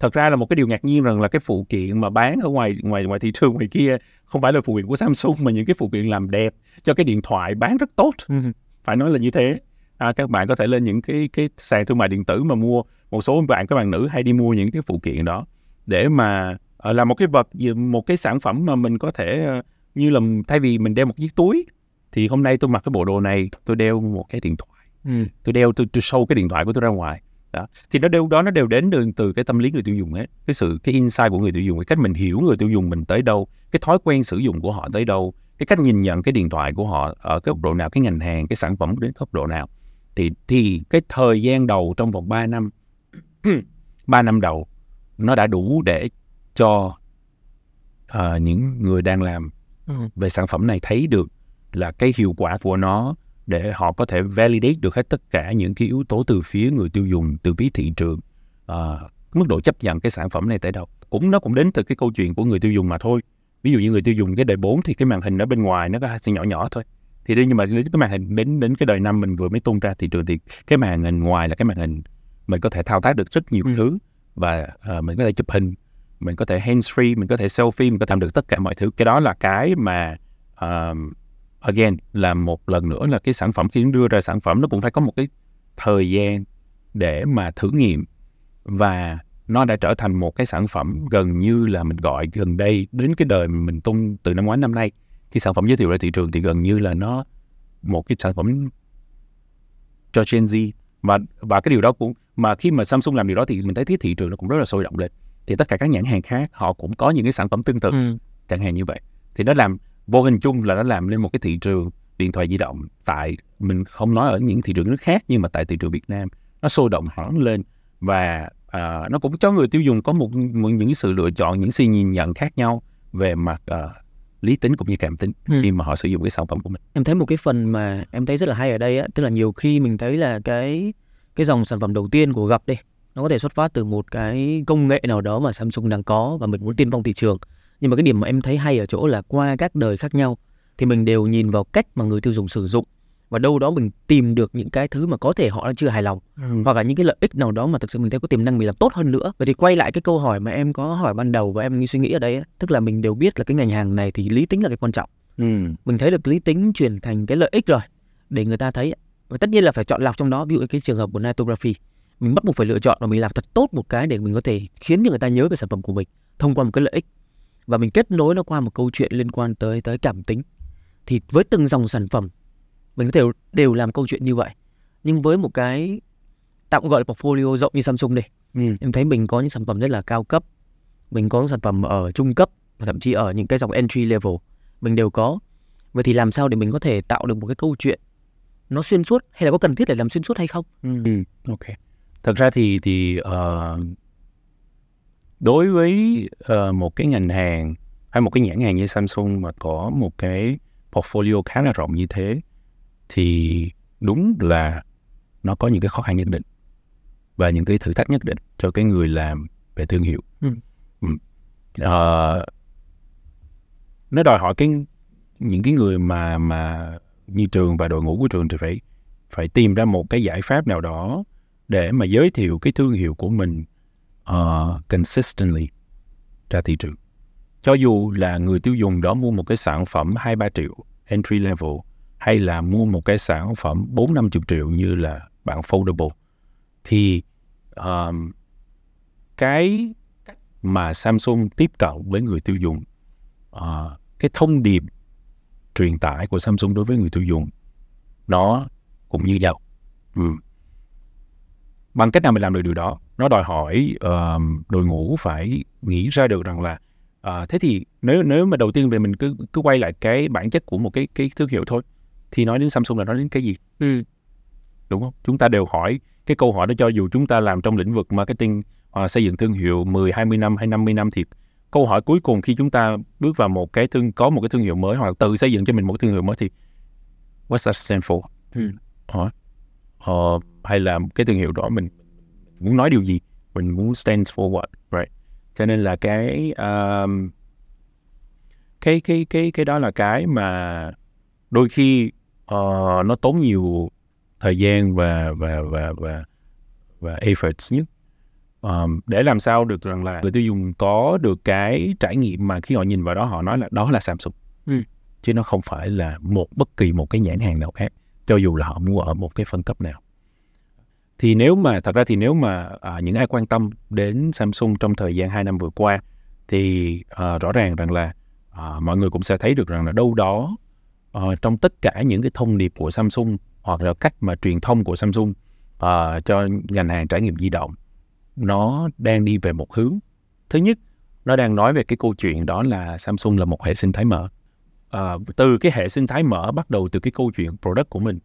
Thật ra là một cái điều ngạc nhiên rằng là cái phụ kiện mà bán ở ngoài ngoài ngoài thị trường ngoài kia không phải là phụ kiện của Samsung mà những cái phụ kiện làm đẹp cho cái điện thoại bán rất tốt. Ừ phải nói là như thế. À, các bạn có thể lên những cái cái sàn thương mại điện tử mà mua. Một số bạn các bạn nữ hay đi mua những cái phụ kiện đó để mà ờ, làm một cái vật một cái sản phẩm mà mình có thể ờ, như là thay vì mình đeo một chiếc túi thì hôm nay tôi mặc cái bộ đồ này tôi đeo một cái điện thoại. Ừ. tôi đeo tôi, tôi show cái điện thoại của tôi ra ngoài. Đó. Thì nó đều đó nó đều đến từ, từ cái tâm lý người tiêu dùng hết cái sự cái insight của người tiêu dùng cái cách mình hiểu người tiêu dùng mình tới đâu cái thói quen sử dụng của họ tới đâu cái cách nhìn nhận cái điện thoại của họ ở cái góc độ nào cái ngành hàng cái sản phẩm đến góc độ nào thì thì cái thời gian đầu trong vòng 3 năm [clears throat] 3 năm đầu nó đã đủ để cho ờ, những người đang làm Ừ. về sản phẩm này thấy được là cái hiệu quả của nó để họ có thể validate được hết tất cả những cái yếu tố từ phía người tiêu dùng từ phía thị trường. À, mức độ chấp nhận cái sản phẩm này tới đâu. Cũng nó cũng đến từ cái câu chuyện của người tiêu dùng mà thôi ví dụ như người tiêu dùng cái đời 4 thì cái màn hình ở bên ngoài nó có nhỏ nhỏ thôi. Thì đương nhưng mà đến cái màn hình đến đến cái đời năm mình vừa mới tung ra thị trường thì cái màn hình ngoài là cái màn hình mình có thể thao tác được rất nhiều Ừ. thứ và ờ, mình có thể chụp hình mình có thể hands free mình có thể selfie mình có thể làm được tất cả mọi thứ. Cái đó là cái mà um, again là một lần nữa là cái sản phẩm khi đưa ra sản phẩm nó cũng phải có một cái thời gian để mà thử nghiệm. Và nó đã trở thành một cái sản phẩm gần như là mình gọi gần đây đến cái đời mình tung từ năm ngoái năm nay. Khi sản phẩm giới thiệu ra thị trường thì gần như là nó một cái sản phẩm cho Gen Z. Và và cái điều đó cũng mà khi mà Samsung làm điều đó thì mình thấy cái thị trường nó cũng rất là sôi động lên. Thì tất cả các nhãn hàng khác họ cũng có những cái sản phẩm tương tự Ừ. chẳng hạn như vậy. Thì nó làm vô hình chung là nó làm lên một cái thị trường điện thoại di động tại mình không nói ở những thị trường nước khác nhưng mà tại thị trường Việt Nam. Nó sôi động hẳn lên và à, nó cũng cho người tiêu dùng có một, một những sự lựa chọn những sự nhìn nhận khác nhau về mặt à, lý tính cũng như cảm tính Ừ. khi mà họ sử dụng cái sản phẩm của mình Em thấy một cái phần mà em thấy rất là hay ở đây á, tức là nhiều khi mình thấy là cái cái dòng sản phẩm đầu tiên của gặp đi, nó có thể xuất phát từ một cái công nghệ nào đó mà Samsung đang có và mình muốn tiên phong thị trường. Nhưng mà cái điểm mà em thấy hay ở chỗ là qua các đời khác nhau thì mình đều nhìn vào cách mà người tiêu dùng sử dụng và đâu đó mình tìm được những cái thứ mà có thể họ đang chưa hài lòng. Hoặc là những cái lợi ích nào đó mà thực sự mình thấy có tiềm năng mình làm tốt hơn nữa. Vậy thì quay lại cái câu hỏi mà em có hỏi ban đầu và em suy nghĩ ở đây tức là mình đều biết là cái ngành hàng này thì lý tính là cái quan trọng. Ừ. mình thấy được lý tính chuyển thành cái lợi ích rồi để người ta thấy. Và tất nhiên là phải chọn lọc trong đó ví dụ cái trường hợp của Nitography. Mình bắt buộc phải lựa chọn và mình làm thật tốt một cái để mình có thể khiến cho người ta nhớ về sản phẩm của mình thông qua một cái lợi ích. Và mình kết nối nó qua một câu chuyện liên quan tới tới cảm tính. Thì với từng dòng sản phẩm mình có thể đều làm câu chuyện như vậy nhưng với một cái tạm gọi là portfolio rộng như Samsung đi Ừ. em thấy mình có những sản phẩm rất là cao cấp mình có những sản phẩm ở trung cấp và thậm chí ở những cái dòng entry level mình đều có vậy thì làm sao để mình có thể tạo được một cái câu chuyện nó xuyên suốt hay là có cần thiết để làm xuyên suốt hay không Ừ. ok thật ra thì thì ờ, đối với ờ, một cái ngành hàng hay một cái nhãn hàng như Samsung mà có một cái portfolio khá là rộng như thế thì đúng là nó có những cái khó khăn nhất định và những cái thử thách nhất định cho cái người làm về thương hiệu. Ừ. Ừ. Ờ, nó đòi hỏi cái những cái người mà mà như trường và đội ngũ của trường thì phải phải tìm ra một cái giải pháp nào đó để mà giới thiệu cái thương hiệu của mình uh, consistently ra thị trường. Cho dù là người tiêu dùng đó mua một cái sản phẩm 2-3 triệu entry level hay là mua một cái sản phẩm 4-50 triệu như là bạn foldable thì um, cái cách mà Samsung tiếp cận với người tiêu dùng uh, cái thông điệp truyền tải của Samsung đối với người tiêu dùng nó cũng như nhau. Ừ. Bằng cách nào mình làm được điều đó? Nó đòi hỏi uh, đội ngũ phải nghĩ ra được rằng là uh, thế thì nếu nếu mà đầu tiên về mình cứ cứ quay lại cái bản chất của một cái cái thương hiệu thôi thì nói đến Samsung là nói đến cái gì? ừ. đúng không? Chúng ta đều hỏi cái câu hỏi đó cho dù chúng ta làm trong lĩnh vực marketing uh, xây dựng thương hiệu 10, 20 năm hay 50 năm thì câu hỏi cuối cùng khi chúng ta bước vào một cái thương có một cái thương hiệu mới hoặc tự xây dựng cho mình một cái thương hiệu mới thì what's that stand for? Ừ. Hỏi. Ờ, hay là cái thương hiệu đó mình, mình muốn nói điều gì? Mình muốn stand for what? Right. Cho nên là cái um, cái cái cái cái đó là cái mà đôi khi ờ, nó tốn nhiều thời gian và và và và và efforts nhất. Um, để làm sao được rằng là người tiêu dùng có được cái trải nghiệm mà khi họ nhìn vào đó họ nói là đó là Samsung. Ừ. chứ nó không phải là một bất kỳ một cái nhãn hàng nào khác cho dù là họ mua ở một cái phân cấp nào. Thì nếu mà thật ra thì nếu mà à, những ai quan tâm đến Samsung trong thời gian 2 năm vừa qua thì à, rõ ràng rằng là à, mọi người cũng sẽ thấy được rằng là đâu đó uh, trong tất cả những cái thông điệp của Samsung hoặc là cách mà truyền thông của Samsung uh, cho ngành hàng trải nghiệm di động nó đang đi về một hướng. Thứ nhất nó đang nói về cái câu chuyện đó là Samsung là một hệ sinh thái mở. Uh, từ cái hệ sinh thái mở bắt đầu từ cái câu chuyện product của mình.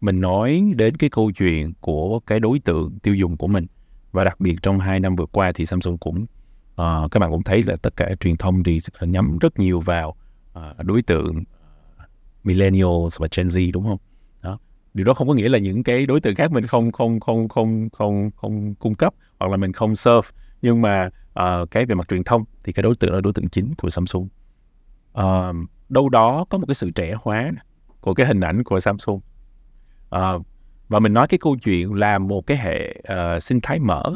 Mình nói đến cái câu chuyện của cái đối tượng tiêu dùng của mình. Và đặc biệt trong hai năm vừa qua thì Samsung cũng uh, các bạn cũng thấy là tất cả truyền thông thì nhắm rất nhiều vào Ờ, đối tượng ờ, millennials và Gen Z đúng không? Đó. Điều đó không có nghĩa là những cái đối tượng khác mình không không không không không không cung cấp hoặc là mình không serve nhưng mà uh, cái về mặt truyền thông thì cái đối tượng là đối tượng chính của Samsung. Uh, đâu đó có một cái sự trẻ hóa của cái hình ảnh của Samsung. Uh, và mình nói cái câu chuyện là một cái hệ uh, sinh thái mở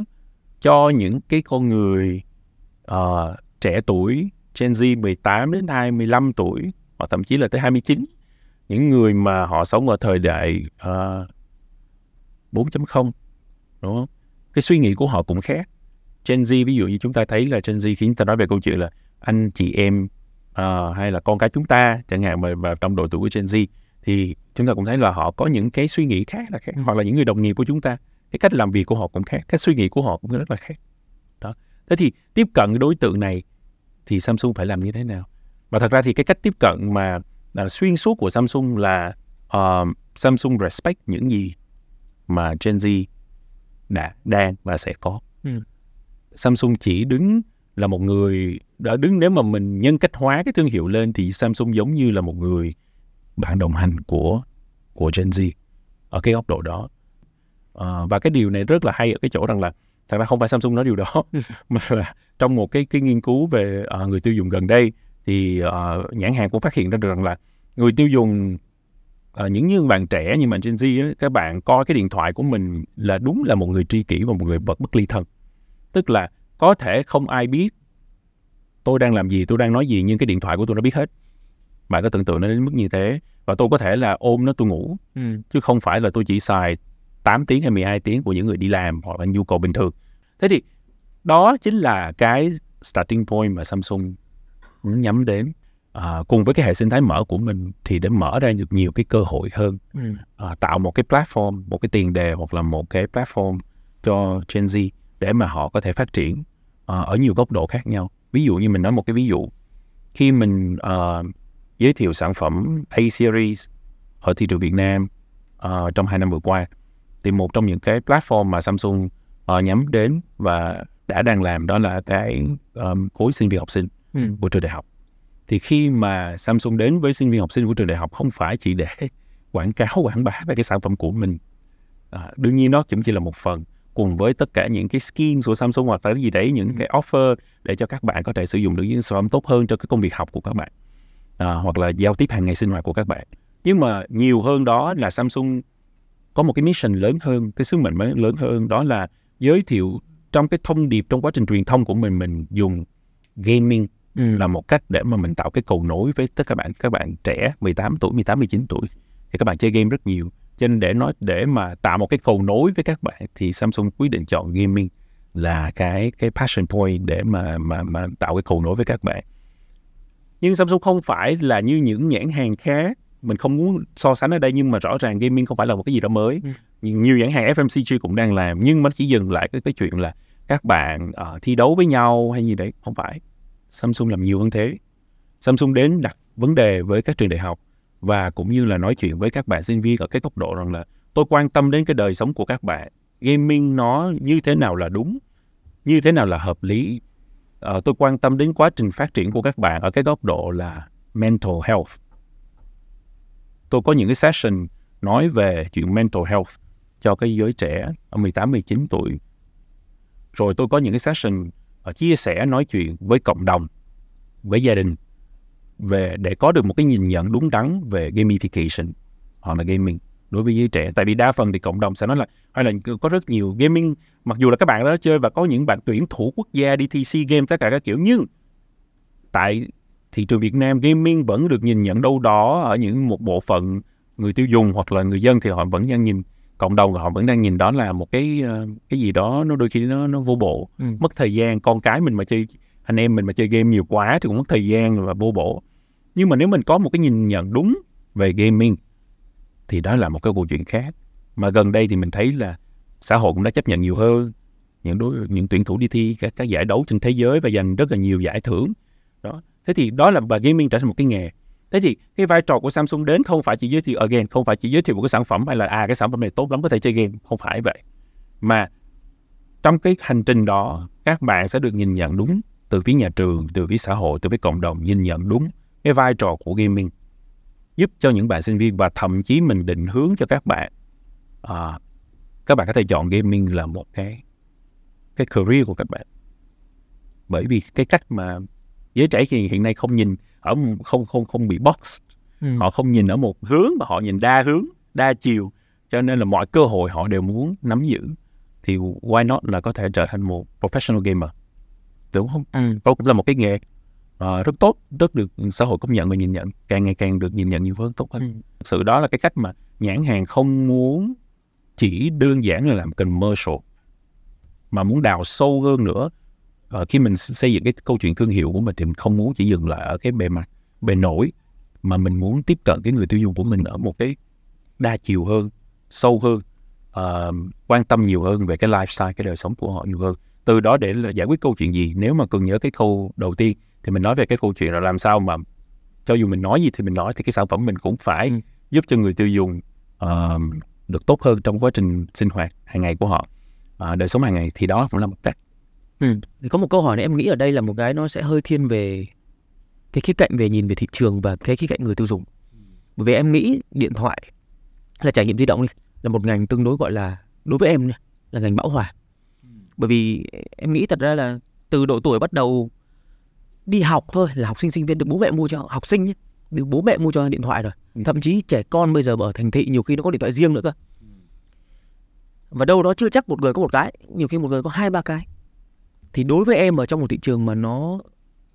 cho những cái con người uh, trẻ tuổi Gen Z 18 đến 25 tuổi hoặc thậm chí là tới 29 những người mà họ sống ở thời đại ờ, uh, 4.0 đúng không? Cái suy nghĩ của họ cũng khác. Gen Z ví dụ như chúng ta thấy là Gen Z khi chúng ta nói về câu chuyện là anh chị em uh, hay là con cái chúng ta chẳng hạn mà, mà trong độ tuổi của Gen Z thì chúng ta cũng thấy là họ có những cái suy nghĩ khác là khác hoặc là những người đồng nghiệp của chúng ta cái cách làm việc của họ cũng khác cách suy nghĩ của họ cũng rất là khác đó thế thì tiếp cận đối tượng này thì Samsung phải làm như thế nào? Và thật ra thì cái cách tiếp cận mà là xuyên suốt của Samsung là uh, Samsung respect những gì mà Gen Z đã đang và sẽ có. Ừ. Samsung chỉ đứng là một người đã đứng nếu mà mình nhân cách hóa cái thương hiệu lên thì Samsung giống như là một người bạn đồng hành của của Gen Z ở cái góc độ đó. Ờ, và cái điều này rất là hay ở cái chỗ rằng là thật ra không phải Samsung nói điều đó [laughs] mà là trong một cái cái nghiên cứu về ờ, người tiêu dùng gần đây thì ờ, nhãn hàng cũng phát hiện ra được rằng là người tiêu dùng ờ, những như bạn trẻ như bạn Gen Z á, các bạn coi cái điện thoại của mình là đúng là một người tri kỷ và một người vật bất ly thân. Tức là có thể không ai biết tôi đang làm gì tôi đang nói gì nhưng cái điện thoại của tôi nó biết hết. Bạn có tưởng tượng nó đến mức như thế và tôi có thể là ôm nó tôi ngủ Ừ. chứ không phải là tôi chỉ xài 8 tiếng hay 12 tiếng của những người đi làm hoặc là nhu cầu bình thường. Thế thì đó chính là cái starting point mà Samsung muốn nhắm đến. À, cùng với cái hệ sinh thái mở của mình thì để mở ra được nhiều cái cơ hội hơn, Ừ. à, tạo một cái platform, một cái tiền đề hoặc là một cái platform cho Gen Z để mà họ có thể phát triển à, ở nhiều góc độ khác nhau. Ví dụ như mình nói một cái ví dụ, khi mình à, giới thiệu sản phẩm A series ở thị trường Việt Nam ờ, trong hai năm vừa qua thì một trong những cái platform mà Samsung ờ, nhắm đến và đã đang làm đó là cái um, khối sinh viên học sinh Ừ. của trường đại học. Thì khi mà Samsung đến với sinh viên học sinh của trường đại học không phải chỉ để [laughs] quảng cáo quảng bá về cái sản phẩm của mình. À, đương nhiên nó cũng chỉ là một phần cùng với tất cả những cái schemes của Samsung hoặc là cái gì đấy những cái offer để cho các bạn có thể sử dụng được những sản phẩm tốt hơn cho cái công việc học của các bạn à, hoặc là giao tiếp hàng ngày sinh hoạt của các bạn. Nhưng mà nhiều hơn đó là Samsung có một cái mission lớn hơn cái sứ mệnh lớn hơn đó là giới thiệu trong cái thông điệp trong quá trình truyền thông của mình mình dùng gaming Ừ. là một cách để mà mình tạo cái cầu nối với tất cả các bạn các bạn trẻ 18 tuổi 18 19 tuổi. Thì các bạn chơi game rất nhiều. Cho nên để nói để mà tạo một cái cầu nối với các bạn thì Samsung quyết định chọn gaming là cái cái passion point để mà mà mà tạo cái cầu nối với các bạn. Nhưng Samsung không phải là như những nhãn hàng khác mình không muốn so sánh ở đây nhưng mà rõ ràng gaming không phải là một cái gì đó mới. Ừ. nhiều, nhãn hàng FMCG cũng đang làm nhưng mà nó chỉ dừng lại cái cái chuyện là các bạn ờ, thi đấu với nhau hay gì đấy. Không phải. Samsung làm nhiều hơn thế. Samsung đến đặt vấn đề với các trường đại học và cũng như là nói chuyện với các bạn sinh viên ở cái góc độ rằng là tôi quan tâm đến cái đời sống của các bạn. Gaming nó như thế nào là đúng như thế nào là hợp lý? Ờ, tôi quan tâm đến quá trình phát triển của các bạn ở cái góc độ là mental health tôi có những cái session nói về chuyện mental health cho cái giới trẻ ở 18 19 tuổi. Rồi tôi có những cái session ờ, chia sẻ, nói chuyện với cộng đồng, với gia đình về, để có được một cái nhìn nhận đúng đắn về gamification hoặc là gaming đối với giới trẻ. Tại vì đa phần thì cộng đồng sẽ nói là, hay là có rất nhiều gaming, mặc dù là các bạn đó chơi và có những bạn tuyển thủ quốc gia đi thi SEA Games tất cả các kiểu. Nhưng tại thị trường Việt Nam gaming vẫn được nhìn nhận đâu đó ở những một bộ phận người tiêu dùng hoặc là người dân thì họ vẫn đang nhìn cộng đồng họ vẫn đang nhìn đó là một cái ờ, cái gì đó nó đôi khi nó nó vô bổ. Ừ. mất thời gian con cái mình mà chơi anh em mình mà chơi game nhiều quá thì cũng mất thời gian và vô bổ. Nhưng mà nếu mình có một cái nhìn nhận đúng về gaming thì đó là một cái câu chuyện khác. Mà gần đây thì mình thấy là xã hội cũng đã chấp nhận nhiều hơn những đối những tuyển thủ đi thi các, các giải đấu trên thế giới và giành rất là nhiều giải thưởng. Đó thế thì đó là và gaming trở thành một cái nghề. Thế thì cái vai trò của Samsung đến không phải chỉ giới thiệu again không phải chỉ giới thiệu một cái sản phẩm hay là à cái sản phẩm này tốt lắm có thể chơi game. Không phải vậy. Mà trong cái hành trình đó các bạn sẽ được nhìn nhận đúng từ phía nhà trường từ phía xã hội từ phía cộng đồng nhìn nhận đúng cái vai trò của gaming giúp cho những bạn sinh viên và thậm chí mình định hướng cho các bạn à, các bạn có thể chọn gaming là một cái cái career của các bạn. Bởi vì cái cách mà giới trẻ hiện hiện nay không nhìn ở không không không bị box Ừ. họ không nhìn ở một hướng mà họ nhìn đa hướng đa chiều cho nên là mọi cơ hội họ đều muốn nắm giữ thì why not là có thể trở thành một professional gamer đúng không Ừ. đó cũng là một cái nghề ờ, rất tốt rất được xã hội công nhận và nhìn nhận càng ngày càng được nhìn nhận nhiều hơn tốt hơn Ừ. thực sự đó là cái cách mà nhãn hàng không muốn chỉ đơn giản là làm commercial mà muốn đào sâu hơn nữa Ờ, khi mình xây dựng cái câu chuyện thương hiệu của mình thì mình không muốn chỉ dừng lại ở cái bề mặt bề nổi mà mình muốn tiếp cận cái người tiêu dùng của mình ở một cái đa chiều hơn sâu hơn ờ, quan tâm nhiều hơn về cái lifestyle cái đời sống của họ nhiều hơn từ đó để là giải quyết câu chuyện gì nếu mà cần nhớ cái câu đầu tiên thì mình nói về cái câu chuyện là làm sao mà cho dù mình nói gì thì mình nói thì cái sản phẩm mình cũng phải Ừ. giúp cho người tiêu dùng ờ, được tốt hơn trong quá trình sinh hoạt hàng ngày của họ ờ, đời sống hàng ngày thì đó cũng là một cách Ừ. Thì có một câu hỏi này em nghĩ ở đây là một cái nó sẽ hơi thiên về cái khía cạnh về nhìn về thị trường và cái khía cạnh người tiêu dùng. Bởi vì em nghĩ điện thoại hay là trải nghiệm di động đi là một ngành tương đối gọi là đối với em là ngành bão hòa. Bởi vì em nghĩ thật ra là từ độ tuổi bắt đầu đi học thôi là học sinh sinh viên được bố mẹ mua cho học sinh nhé, được bố mẹ mua cho điện thoại rồi. Ừ. Thậm chí trẻ con bây giờ ở thành thị nhiều khi nó có điện thoại riêng nữa cơ. Và đâu đó chưa chắc một người có một cái, nhiều khi một người có hai ba cái thì đối với em ở trong một thị trường mà nó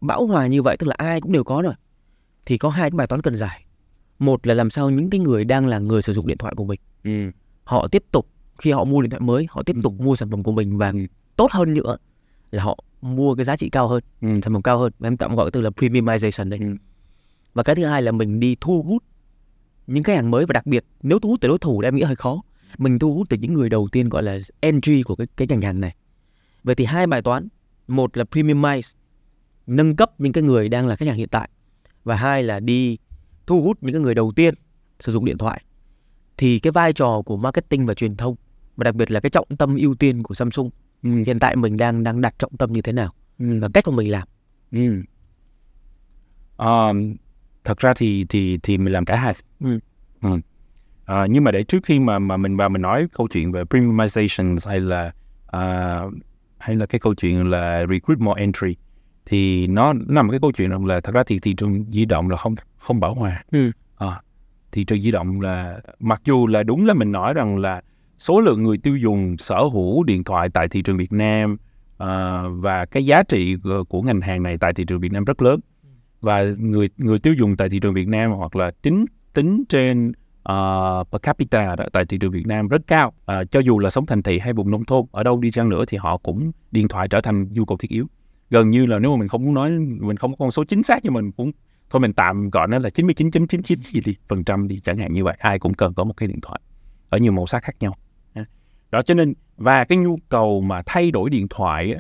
bão hòa như vậy tức là ai cũng đều có rồi thì có hai cái bài toán cần giải. Một là làm sao những cái người đang là người sử dụng điện thoại của mình họ tiếp tục khi họ mua điện thoại mới họ tiếp tục mua sản phẩm của mình và tốt hơn nữa là họ mua cái giá trị cao hơn sản phẩm cao hơn. Em tạm gọi cái từ là premiumization đây Ừ. và cái thứ hai là mình đi thu hút những khách hàng mới và đặc biệt nếu thu hút từ đối thủ thì em nghĩ hơi khó. Mình thu hút từ những người đầu tiên gọi là entry của cái cái ngành hàng này vậy thì hai bài toán một là premiumize nâng cấp những cái người đang là khách hàng hiện tại và hai là đi thu hút những cái người đầu tiên sử dụng điện thoại thì cái vai trò của marketing và truyền thông và đặc biệt là cái trọng tâm ưu tiên của Samsung hiện tại mình đang đang đặt trọng tâm như thế nào và cách mà mình làm Ừ. Ờ, thật ra thì thì thì mình làm cả hai. Ừ. Ừ. Ờ, nhưng mà để trước khi mà mà mình vào mình nói câu chuyện về premiumization hay là à, hay là cái câu chuyện là recruit more entry thì nó nó nằm cái câu chuyện rằng là thật ra thì thị trường di động là không không bảo hòa. Ừ. Ờ, thị trường di động là mặc dù là đúng là mình nói rằng là số lượng người tiêu dùng sở hữu điện thoại tại thị trường Việt Nam à, và cái giá trị của- của ngành hàng này tại thị trường Việt Nam rất lớn và người người tiêu dùng tại thị trường Việt Nam hoặc là tính tính trên uh, per capita đó, tại thị trường Việt Nam rất cao À, cho dù là sống thành thị hay vùng nông thôn ở đâu đi chăng nữa thì họ cũng điện thoại trở thành nhu cầu thiết yếu gần như là nếu mà mình không muốn nói mình không có con số chính xác nhưng mình cũng thôi mình tạm gọi nó là 99.99 gì đi phần trăm đi chẳng hạn như vậy ai cũng cần có một cái điện thoại ở nhiều màu sắc khác nhau Ha. đó cho nên và cái nhu cầu mà thay đổi điện thoại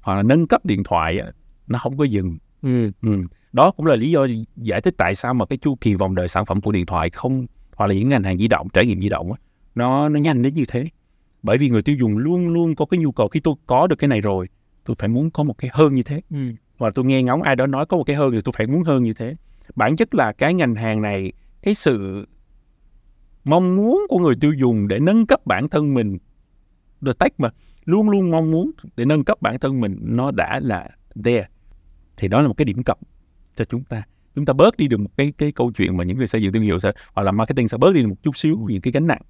hoặc là nâng cấp điện thoại nó không có dừng ừ. Ừ. Đó cũng là lý do giải thích tại sao mà cái chu kỳ vòng đời sản phẩm của điện thoại không hoặc là những ngành hàng di động, trải nghiệm di động á, nó nó nhanh đến như thế. Bởi vì người tiêu dùng luôn luôn có cái nhu cầu khi tôi có được cái này rồi, tôi phải muốn có một cái hơn như thế. Ừ. Hoặc là tôi nghe ngóng ai đó nói có một cái hơn thì tôi phải muốn hơn như thế. Bản chất là cái ngành hàng này cái sự mong muốn của người tiêu dùng để nâng cấp bản thân mình the tech mà luôn luôn mong muốn để nâng cấp bản thân mình nó đã là there thì đó là một cái điểm cộng cho chúng ta. Chúng ta bớt đi được một cái cái câu chuyện mà những người xây dựng thương hiệu sẽ hoặc là marketing sẽ bớt đi được một chút xíu những cái gánh nặng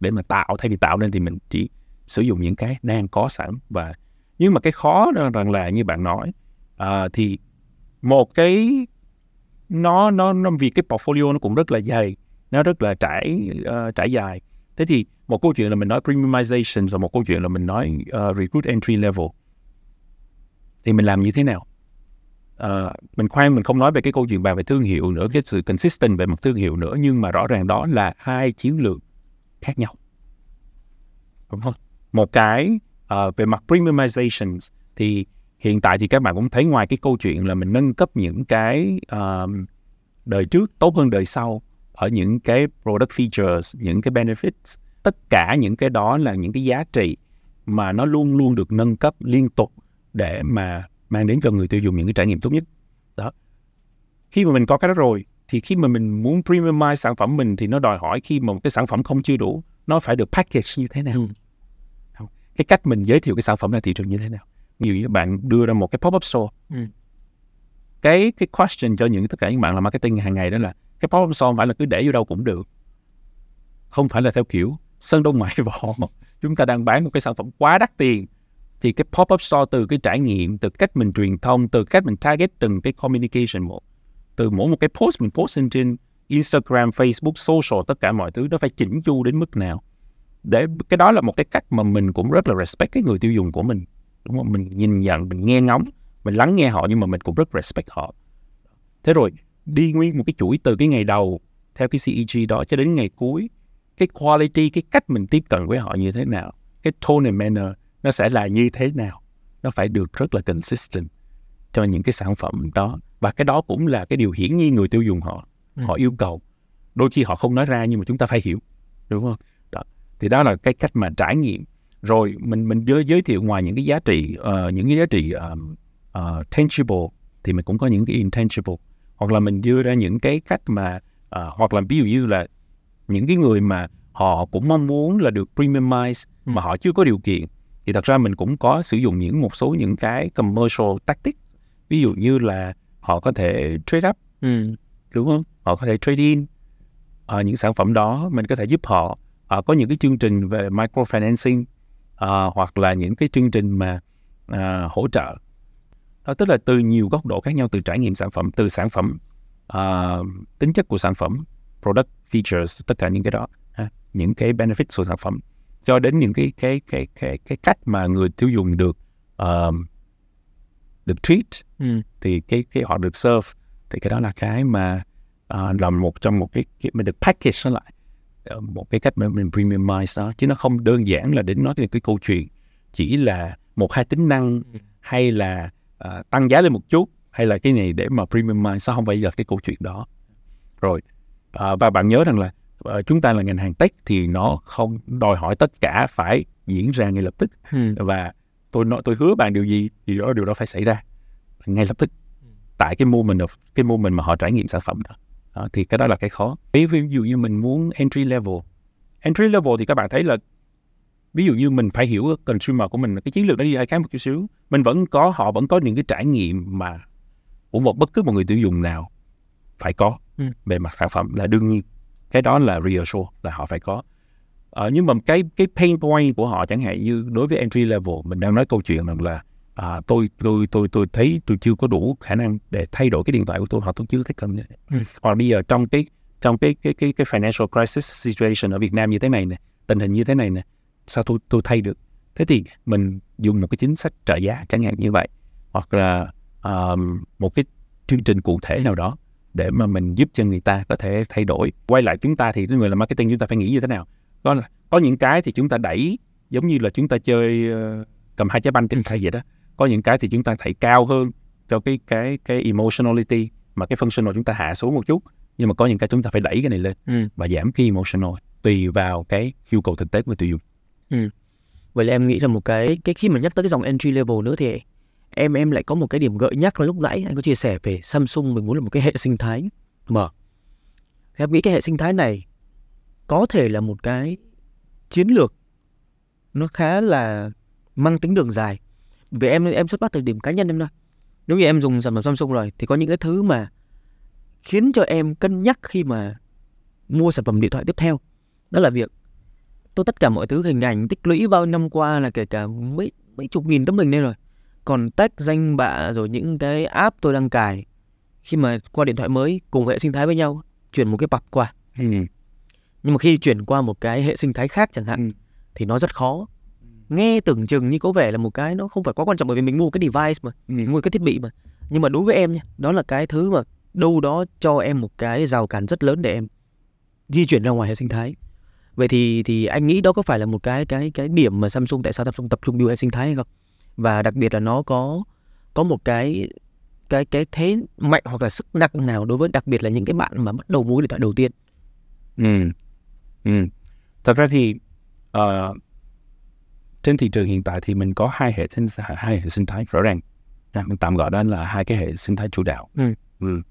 để mà tạo thay vì tạo nên thì mình chỉ sử dụng những cái đang có sẵn. Và nhưng mà cái khó đó rằng là như bạn nói à, thì một cái nó nó nó vì cái portfolio nó cũng rất là dày nó rất là trải uh, trải dài. Thế thì một câu chuyện là mình nói premiumization và một câu chuyện là mình nói uh, recruit entry level. Thì mình làm như thế nào? Uh, mình khoan mình không nói về cái câu chuyện bàn về thương hiệu nữa cái sự consistent về mặt thương hiệu nữa nhưng mà rõ ràng đó là hai chiến lược khác nhau. Đúng không? Một cái uh, về mặt premiumization thì hiện tại thì các bạn cũng thấy ngoài cái câu chuyện là mình nâng cấp những cái uh, đời trước tốt hơn đời sau ở những cái product features những cái benefits tất cả những cái đó là những cái giá trị mà nó luôn luôn được nâng cấp liên tục để mà mang đến cho người tiêu dùng những cái trải nghiệm tốt nhất. Đó. Khi mà mình có cái đó rồi thì khi mà mình muốn premiumize sản phẩm mình thì nó đòi hỏi khi mà một cái sản phẩm không chưa đủ nó phải được package như thế nào. Ừ. cái cách mình giới thiệu cái sản phẩm ra thị trường như thế nào. Dụ như bạn đưa ra một cái pop up store. Ừ. cái cái question cho những tất cả những bạn làm marketing hàng ngày đó là cái pop up store phải là cứ để vô đâu cũng được. Không phải là theo kiểu sơn đông ngoại [laughs] võ chúng ta đang bán một cái sản phẩm quá đắt tiền thì cái pop up store từ cái trải nghiệm từ cách mình truyền thông từ cách mình target từng cái communication một. Từ mỗi một cái post mình post lên trên Instagram, Facebook, social tất cả mọi thứ nó phải chỉnh chu đến mức nào. Để cái đó là một cái cách mà mình cũng rất là respect cái người tiêu dùng của mình. Đúng không? Mình nhìn nhận mình nghe ngóng mình lắng nghe họ nhưng mà mình cũng rất respect họ. Thế rồi đi nguyên một cái chuỗi từ cái ngày đầu theo cái CEG đó cho đến ngày cuối cái quality cái cách mình tiếp cận với họ như thế nào cái tone and manner nó sẽ là như thế nào? Nó phải được rất là consistent cho những cái sản phẩm đó. Và cái đó cũng là cái điều hiển nhiên người tiêu dùng họ Ừ. họ yêu cầu. Đôi khi họ không nói ra nhưng mà chúng ta phải hiểu đúng không? Đó. thì đó là cái cách mà trải nghiệm. Rồi mình mình giới giới thiệu ngoài những cái giá trị ờ, những cái giá trị um, ờ, tangible thì mình cũng có những cái intangible. Hoặc là mình đưa ra những cái cách mà ờ, hoặc là ví dụ như là những cái người mà họ cũng mong muốn là được premiumize Ừ. mà họ chưa có điều kiện thì thật ra mình cũng có sử dụng những một số những cái commercial tactics ví dụ như là họ có thể trade up Ừ. đúng không? Họ có thể trade in ờ, những sản phẩm đó mình có thể giúp họ. Ờ, có những cái chương trình về microfinancing ờ, hoặc là những cái chương trình mà ờ, hỗ trợ. Đó tức là từ nhiều góc độ khác nhau từ trải nghiệm sản phẩm từ sản phẩm ờ, tính chất của sản phẩm product features tất cả những cái đó ha, những cái benefits của sản phẩm cho đến những cái cái cái cái cái cách mà người tiêu dùng được ờ, được treat Ừ. thì cái cái họ được serve thì cái đó là cái mà uh, là một trong một cái, cái mình được package nó lại Ờ, một cái cách mà mình premiumize nó chứ nó không đơn giản là đến nói về cái câu chuyện chỉ là một hai tính năng Ừ. hay là ờ, tăng giá lên một chút hay là cái này để mà premiumize nó không phải là cái câu chuyện đó rồi ờ, và bạn nhớ rằng là chúng ta là ngành hàng tech thì nó không đòi hỏi tất cả phải diễn ra ngay lập tức. Ừ. và tôi nói tôi hứa bạn điều gì thì đó điều đó phải xảy ra ngay lập tức. Tại cái moment of, cái moment mà họ trải nghiệm sản phẩm đó. đó thì cái đó là cái khó. Ví ví dụ như mình muốn entry level. Entry level thì các bạn thấy là ví dụ như mình phải hiểu consumer của mình cái chiến lược nó đi hơi khác một chút xíu. Mình vẫn có họ vẫn có những cái trải nghiệm mà của một bất cứ một người tiêu dùng nào phải có Ừ. về mặt sản phẩm là đương nhiên cái đó là reassure là họ phải có. Ờ, nhưng mà cái cái pain point của họ chẳng hạn như đối với entry level mình đang nói câu chuyện rằng là à, tôi tôi tôi tôi thấy tôi chưa có đủ khả năng để thay đổi cái điện thoại của tôi hoặc tôi chưa thích cần Ừ. hoặc bây giờ trong cái trong cái cái cái cái financial crisis situation ở Việt Nam như thế này nè tình hình như thế này nè sao tôi tôi thay được? Thế thì mình dùng một cái chính sách trợ giá chẳng hạn như vậy hoặc là um, một cái chương trình cụ thể nào đó để mà mình giúp cho người ta có thể thay đổi. Quay lại chúng ta thì người làm marketing chúng ta phải nghĩ như thế nào? Có là có những cái thì chúng ta đẩy giống như là chúng ta chơi ờ, cầm hai trái banh trên tay vậy đó. Có những cái thì chúng ta thảy cao hơn cho cái cái cái emotionality mà cái functional chúng ta hạ xuống một chút. Nhưng mà có những cái chúng ta phải đẩy cái này lên Ừ. và giảm cái emotional tùy vào cái nhu cầu thực tế của người tiêu dùng. Vậy là em nghĩ là một cái cái khi mà nhắc tới cái dòng entry level nữa thì em em lại có một cái điểm gợi nhắc là lúc nãy anh có chia sẻ về Samsung mình muốn là một cái hệ sinh thái mở. Thì em nghĩ cái hệ sinh thái này có thể là một cái chiến lược nó khá là mang tính đường dài. Vì em em xuất phát từ điểm cá nhân em thôi. Nếu như em dùng sản phẩm Samsung rồi thì có những cái thứ mà khiến cho em cân nhắc khi mà mua sản phẩm điện thoại tiếp theo. Đó là việc tôi tất cả mọi thứ, hình ảnh, tích lũy bao năm qua là kể cả mấy mấy chục nghìn tấm hình đây rồi còn tag danh bạ rồi những cái app tôi đang cài khi mà qua điện thoại mới cùng hệ sinh thái với nhau chuyển một cái pub qua ừ. nhưng mà khi chuyển qua một cái hệ sinh thái khác chẳng hạn Ừ. thì nó rất khó nghe tưởng chừng như có vẻ là một cái nó không phải quá quan trọng bởi vì mình mua cái device mà Ừ. mua cái thiết bị mà nhưng mà đối với em nha đó là cái thứ mà đâu đó cho em một cái rào cản rất lớn để em di chuyển ra ngoài hệ sinh thái vậy thì thì anh nghĩ đó có phải là một cái cái cái điểm mà Samsung tại sao Samsung tập trung build hệ sinh thái hay không và đặc biệt là nó có có một cái cái cái thế mạnh hoặc là sức nặng nào đối với đặc biệt là những cái bạn mà bắt đầu cái điện thoại đầu tiên Ừ. Ừ. Thật ra thì ờ, trên thị trường hiện tại thì mình có hai hệ sinh hai hệ sinh thái rõ ràng à, mình tạm gọi đó là hai cái hệ sinh thái chủ đạo Ừ. Ừ.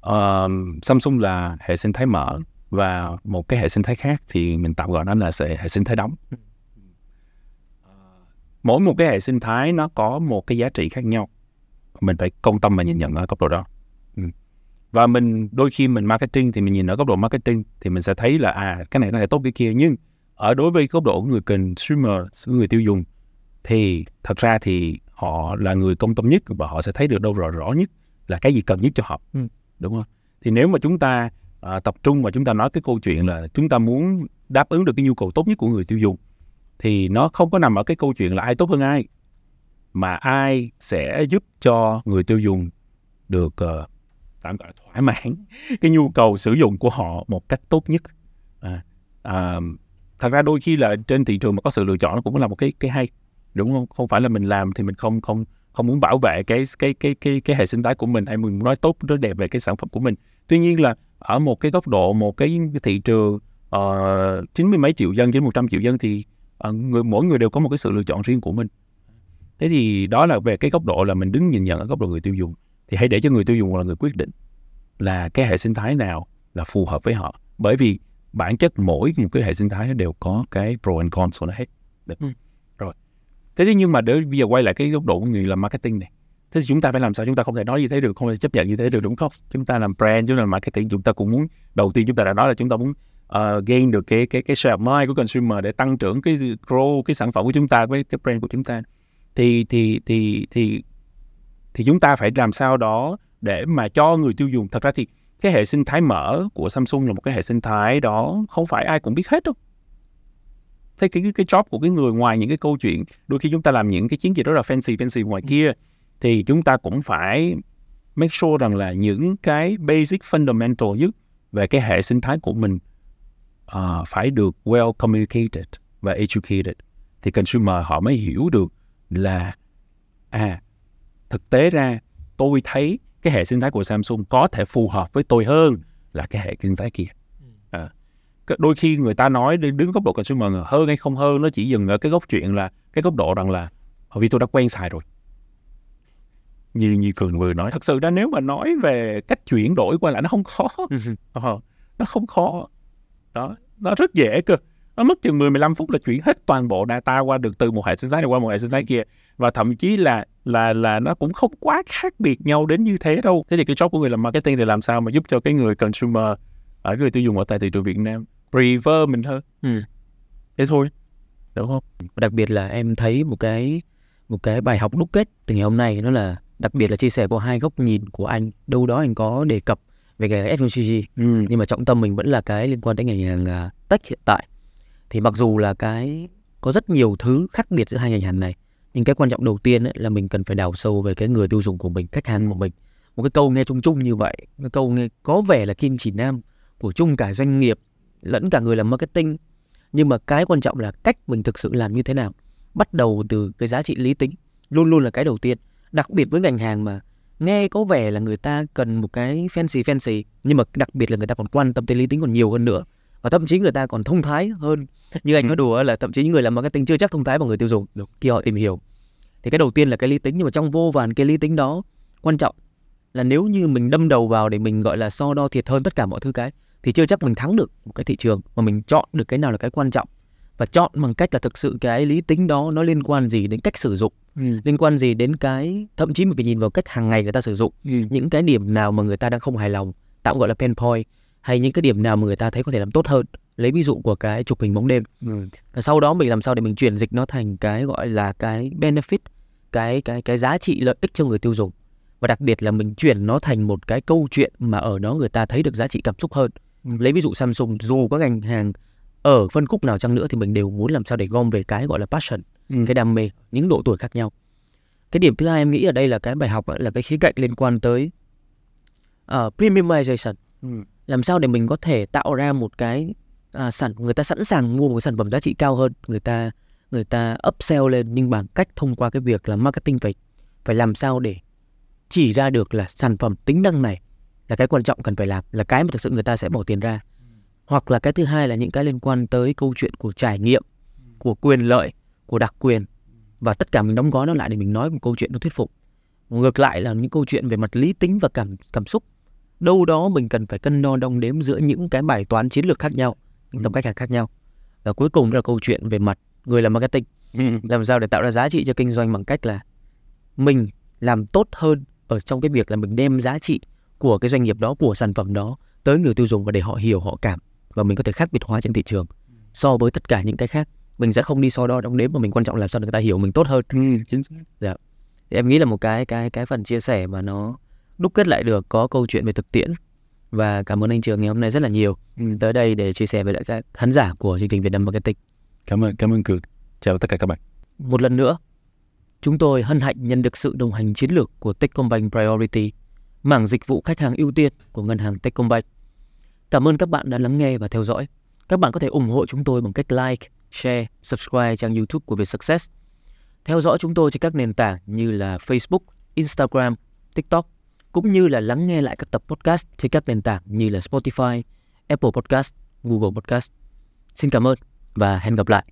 Ờ, Samsung là hệ sinh thái mở và một cái hệ sinh thái khác thì mình tạm gọi nó là hệ sinh thái đóng Ờ, mỗi một cái hệ sinh thái nó có một cái giá trị khác nhau. Mình phải công tâm mà nhìn nhận ở góc độ đó. Ừ. và mình đôi khi mình marketing thì mình nhìn ở góc độ marketing thì mình sẽ thấy là à cái này có thể tốt cái kia. Nhưng ở đối với góc độ của người consumer người tiêu dùng thì thật ra thì họ là người công tâm nhất và họ sẽ thấy được đâu rõ rõ nhất là cái gì cần nhất cho họ. Ừ. đúng không? Thì nếu mà chúng ta à, tập trung và chúng ta nói cái câu chuyện là chúng ta muốn đáp ứng được cái nhu cầu tốt nhất của người tiêu dùng thì nó không có nằm ở cái câu chuyện là ai tốt hơn ai mà ai sẽ giúp cho người tiêu dùng được uh, tạm gọi là thỏa mãn [laughs] cái nhu cầu sử dụng của họ một cách tốt nhất. À, à, thật ra đôi khi là trên thị trường mà có sự lựa chọn nó cũng là một cái cái hay đúng không? Không phải là mình làm thì mình không không không muốn bảo vệ cái cái cái cái cái hệ sinh thái của mình hay mình muốn nói tốt rất đẹp về cái sản phẩm của mình. Tuy nhiên là ở một cái góc độ một cái thị trường ờ, chín mươi mấy triệu dân đến một trăm triệu dân thì ờ, người mỗi người đều có một cái sự lựa chọn riêng của mình. Thế thì đó là về cái góc độ là mình đứng nhìn nhận ở góc độ người tiêu dùng thì hãy để cho người tiêu dùng là người quyết định là cái hệ sinh thái nào là phù hợp với họ. Bởi vì bản chất mỗi một cái hệ sinh thái nó đều có cái pro and cons của nó hết. Được. Ừ. rồi. Thế thì nhưng mà để bây giờ quay lại cái góc độ của người làm marketing này thế thì chúng ta phải làm sao? Chúng ta không thể nói như thế được không thể chấp nhận như thế được đúng không? Chúng ta làm brand chúng ta làm marketing chúng ta cũng muốn đầu tiên chúng ta đã nói là chúng ta muốn uh, gain được cái cái cái share of mind của consumer để tăng trưởng cái grow cái sản phẩm của chúng ta với cái brand của chúng ta. Thì thì thì thì thì chúng ta phải làm sao đó để mà cho người tiêu dùng. Thật ra thì cái hệ sinh thái mở của Samsung là một cái hệ sinh thái đó không phải ai cũng biết hết đâu. Thế cái cái, job của cái người ngoài những cái câu chuyện đôi khi chúng ta làm những cái chiến dịch rất là fancy fancy ngoài kia thì chúng ta cũng phải make sure rằng là những cái basic fundamental nhất về cái hệ sinh thái của mình à, phải được well communicated và educated thì consumer họ mới hiểu được là à thực tế ra tôi thấy cái hệ sinh thái của Samsung có thể phù hợp với tôi hơn là cái hệ sinh thái kia. À, cái- đôi khi người ta nói đứng góc độ consumer hơn hay không hơn nó chỉ dừng ở cái góc chuyện là cái góc độ rằng là "Ờ, vì tôi đã quen xài rồi. Như như Cường vừa nói, thật sự ra nếu mà nói về cách chuyển đổi qua lại nó không khó. Ờ, nó không khó. Đó, nó rất dễ cơ. Nó mất chừng 10-15 phút là chuyển hết toàn bộ data qua được từ một hệ sinh thái này qua một hệ sinh thái kia và thậm chí là là là nó cũng không quá khác biệt nhau đến như thế đâu. Thế thì cái job của người làm marketing thì làm sao mà giúp cho cái người consumer à, ở người tiêu dùng ở tại thị trường Việt Nam prefer mình hơn. Ừ. Thế thôi. Đúng không? Đặc biệt là em thấy một cái một cái bài học đúc kết từ ngày hôm nay đó là đặc biệt là chia sẻ của hai góc nhìn của anh đâu đó anh có đề cập về cái FMCG Ừ. nhưng mà trọng tâm mình vẫn là cái liên quan tới ngành hàng à, tech hiện tại. Thì mặc dù là cái có rất nhiều thứ khác biệt giữa hai ngành hàng này nhưng cái quan trọng đầu tiên ấy, là mình cần phải đào sâu về cái người tiêu dùng của mình khách hàng của mình. Một cái câu nghe chung chung như vậy cái câu nghe có vẻ là kim chỉ nam của chung cả doanh nghiệp lẫn cả người làm marketing. Nhưng mà cái quan trọng là cách mình thực sự làm như thế nào bắt đầu từ cái giá trị lý tính luôn luôn là cái đầu tiên. Đặc biệt với ngành hàng mà nghe có vẻ là người ta cần một cái fancy fancy nhưng mà đặc biệt là người ta còn quan tâm tới lý tính còn nhiều hơn nữa. Và thậm chí người ta còn thông thái hơn. Như anh Ừ. nói đùa là thậm chí những người làm marketing chưa chắc thông thái bằng người tiêu dùng. Khi họ tìm hiểu. Thì cái đầu tiên là cái lý tính nhưng mà trong vô vàn cái lý tính đó quan trọng là nếu như mình đâm đầu vào để mình gọi là so đo thiệt hơn tất cả mọi thứ cái thì chưa chắc mình thắng được một cái thị trường mà mình chọn được cái nào là cái quan trọng và chọn bằng cách là thực sự cái lý tính đó nó liên quan gì đến cách sử dụng Ừ. liên quan gì đến cái thậm chí mình phải nhìn vào cách hàng ngày người ta sử dụng Ừ. những cái điểm nào mà người ta đang không hài lòng tạm gọi là pain point hay những cái điểm nào mà người ta thấy có thể làm tốt hơn lấy ví dụ của cái chụp hình bóng đêm Ừ. và sau đó mình làm sao để mình chuyển dịch nó thành cái gọi là cái benefit cái cái cái giá trị lợi ích cho người tiêu dùng và đặc biệt là mình chuyển nó thành một cái câu chuyện mà ở đó người ta thấy được giá trị cảm xúc hơn Ừ. lấy ví dụ Samsung dù có ngành hàng ở phân khúc nào chăng nữa thì mình đều muốn làm sao để gom về cái gọi là passion Ừ. cái đam mê những độ tuổi khác nhau cái điểm thứ hai em nghĩ ở đây là cái bài học ấy, là cái khía cạnh liên quan tới uh, premiumization Ừ. làm sao để mình có thể tạo ra một cái à, sản người ta sẵn sàng mua một cái sản phẩm giá trị cao hơn người ta người ta upsell lên nhưng bằng cách thông qua cái việc là marketing phải phải làm sao để chỉ ra được là sản phẩm tính năng này là cái quan trọng cần phải làm là cái mà thực sự người ta sẽ bỏ tiền ra hoặc là cái thứ hai là những cái liên quan tới câu chuyện của trải nghiệm của quyền lợi của đặc quyền. Và tất cả mình đóng gói nó lại để mình nói một câu chuyện nó thuyết phục. Ngược lại là những câu chuyện về mặt lý tính và cảm cảm xúc. Đâu đó mình cần phải cân đo đong đếm giữa những cái bài toán chiến lược khác nhau những tầm cách hàng khác nhau. Và cuối cùng là câu chuyện về mặt người làm marketing. Làm sao để tạo ra giá trị cho kinh doanh bằng cách là mình làm tốt hơn ở trong cái việc là mình đem giá trị của cái doanh nghiệp đó của sản phẩm đó tới người tiêu dùng và để họ hiểu họ cảm và mình có thể khác biệt hóa trên thị trường so với tất cả những cái khác mình sẽ không đi so đo đong đếm mà mình quan trọng làm sao để người ta hiểu mình tốt hơn Ừ, chính xác. thì em nghĩ là một cái cái cái phần chia sẻ mà nó đúc kết lại được có câu chuyện về thực tiễn và cảm ơn anh Trường ngày hôm nay rất là nhiều Ừ. tới đây để chia sẻ với lại các khán giả của chương trình Việt Nam Marketing. Cảm ơn, cảm ơn Cường. Chào tất cả các bạn. Một lần nữa, chúng tôi hân hạnh nhận được sự đồng hành chiến lược của Techcombank Priority, mảng dịch vụ khách hàng ưu tiên của ngân hàng Techcombank. Cảm ơn các bạn đã lắng nghe và theo dõi. Các bạn có thể ủng hộ chúng tôi bằng cách like, share, subscribe trang YouTube của Việt Success. Theo dõi chúng tôi trên các nền tảng như là Facebook, Instagram, TikTok, cũng như là lắng nghe lại các tập podcast trên các nền tảng như là Spotify, Apple Podcast, Google Podcast. Xin cảm ơn và hẹn gặp lại.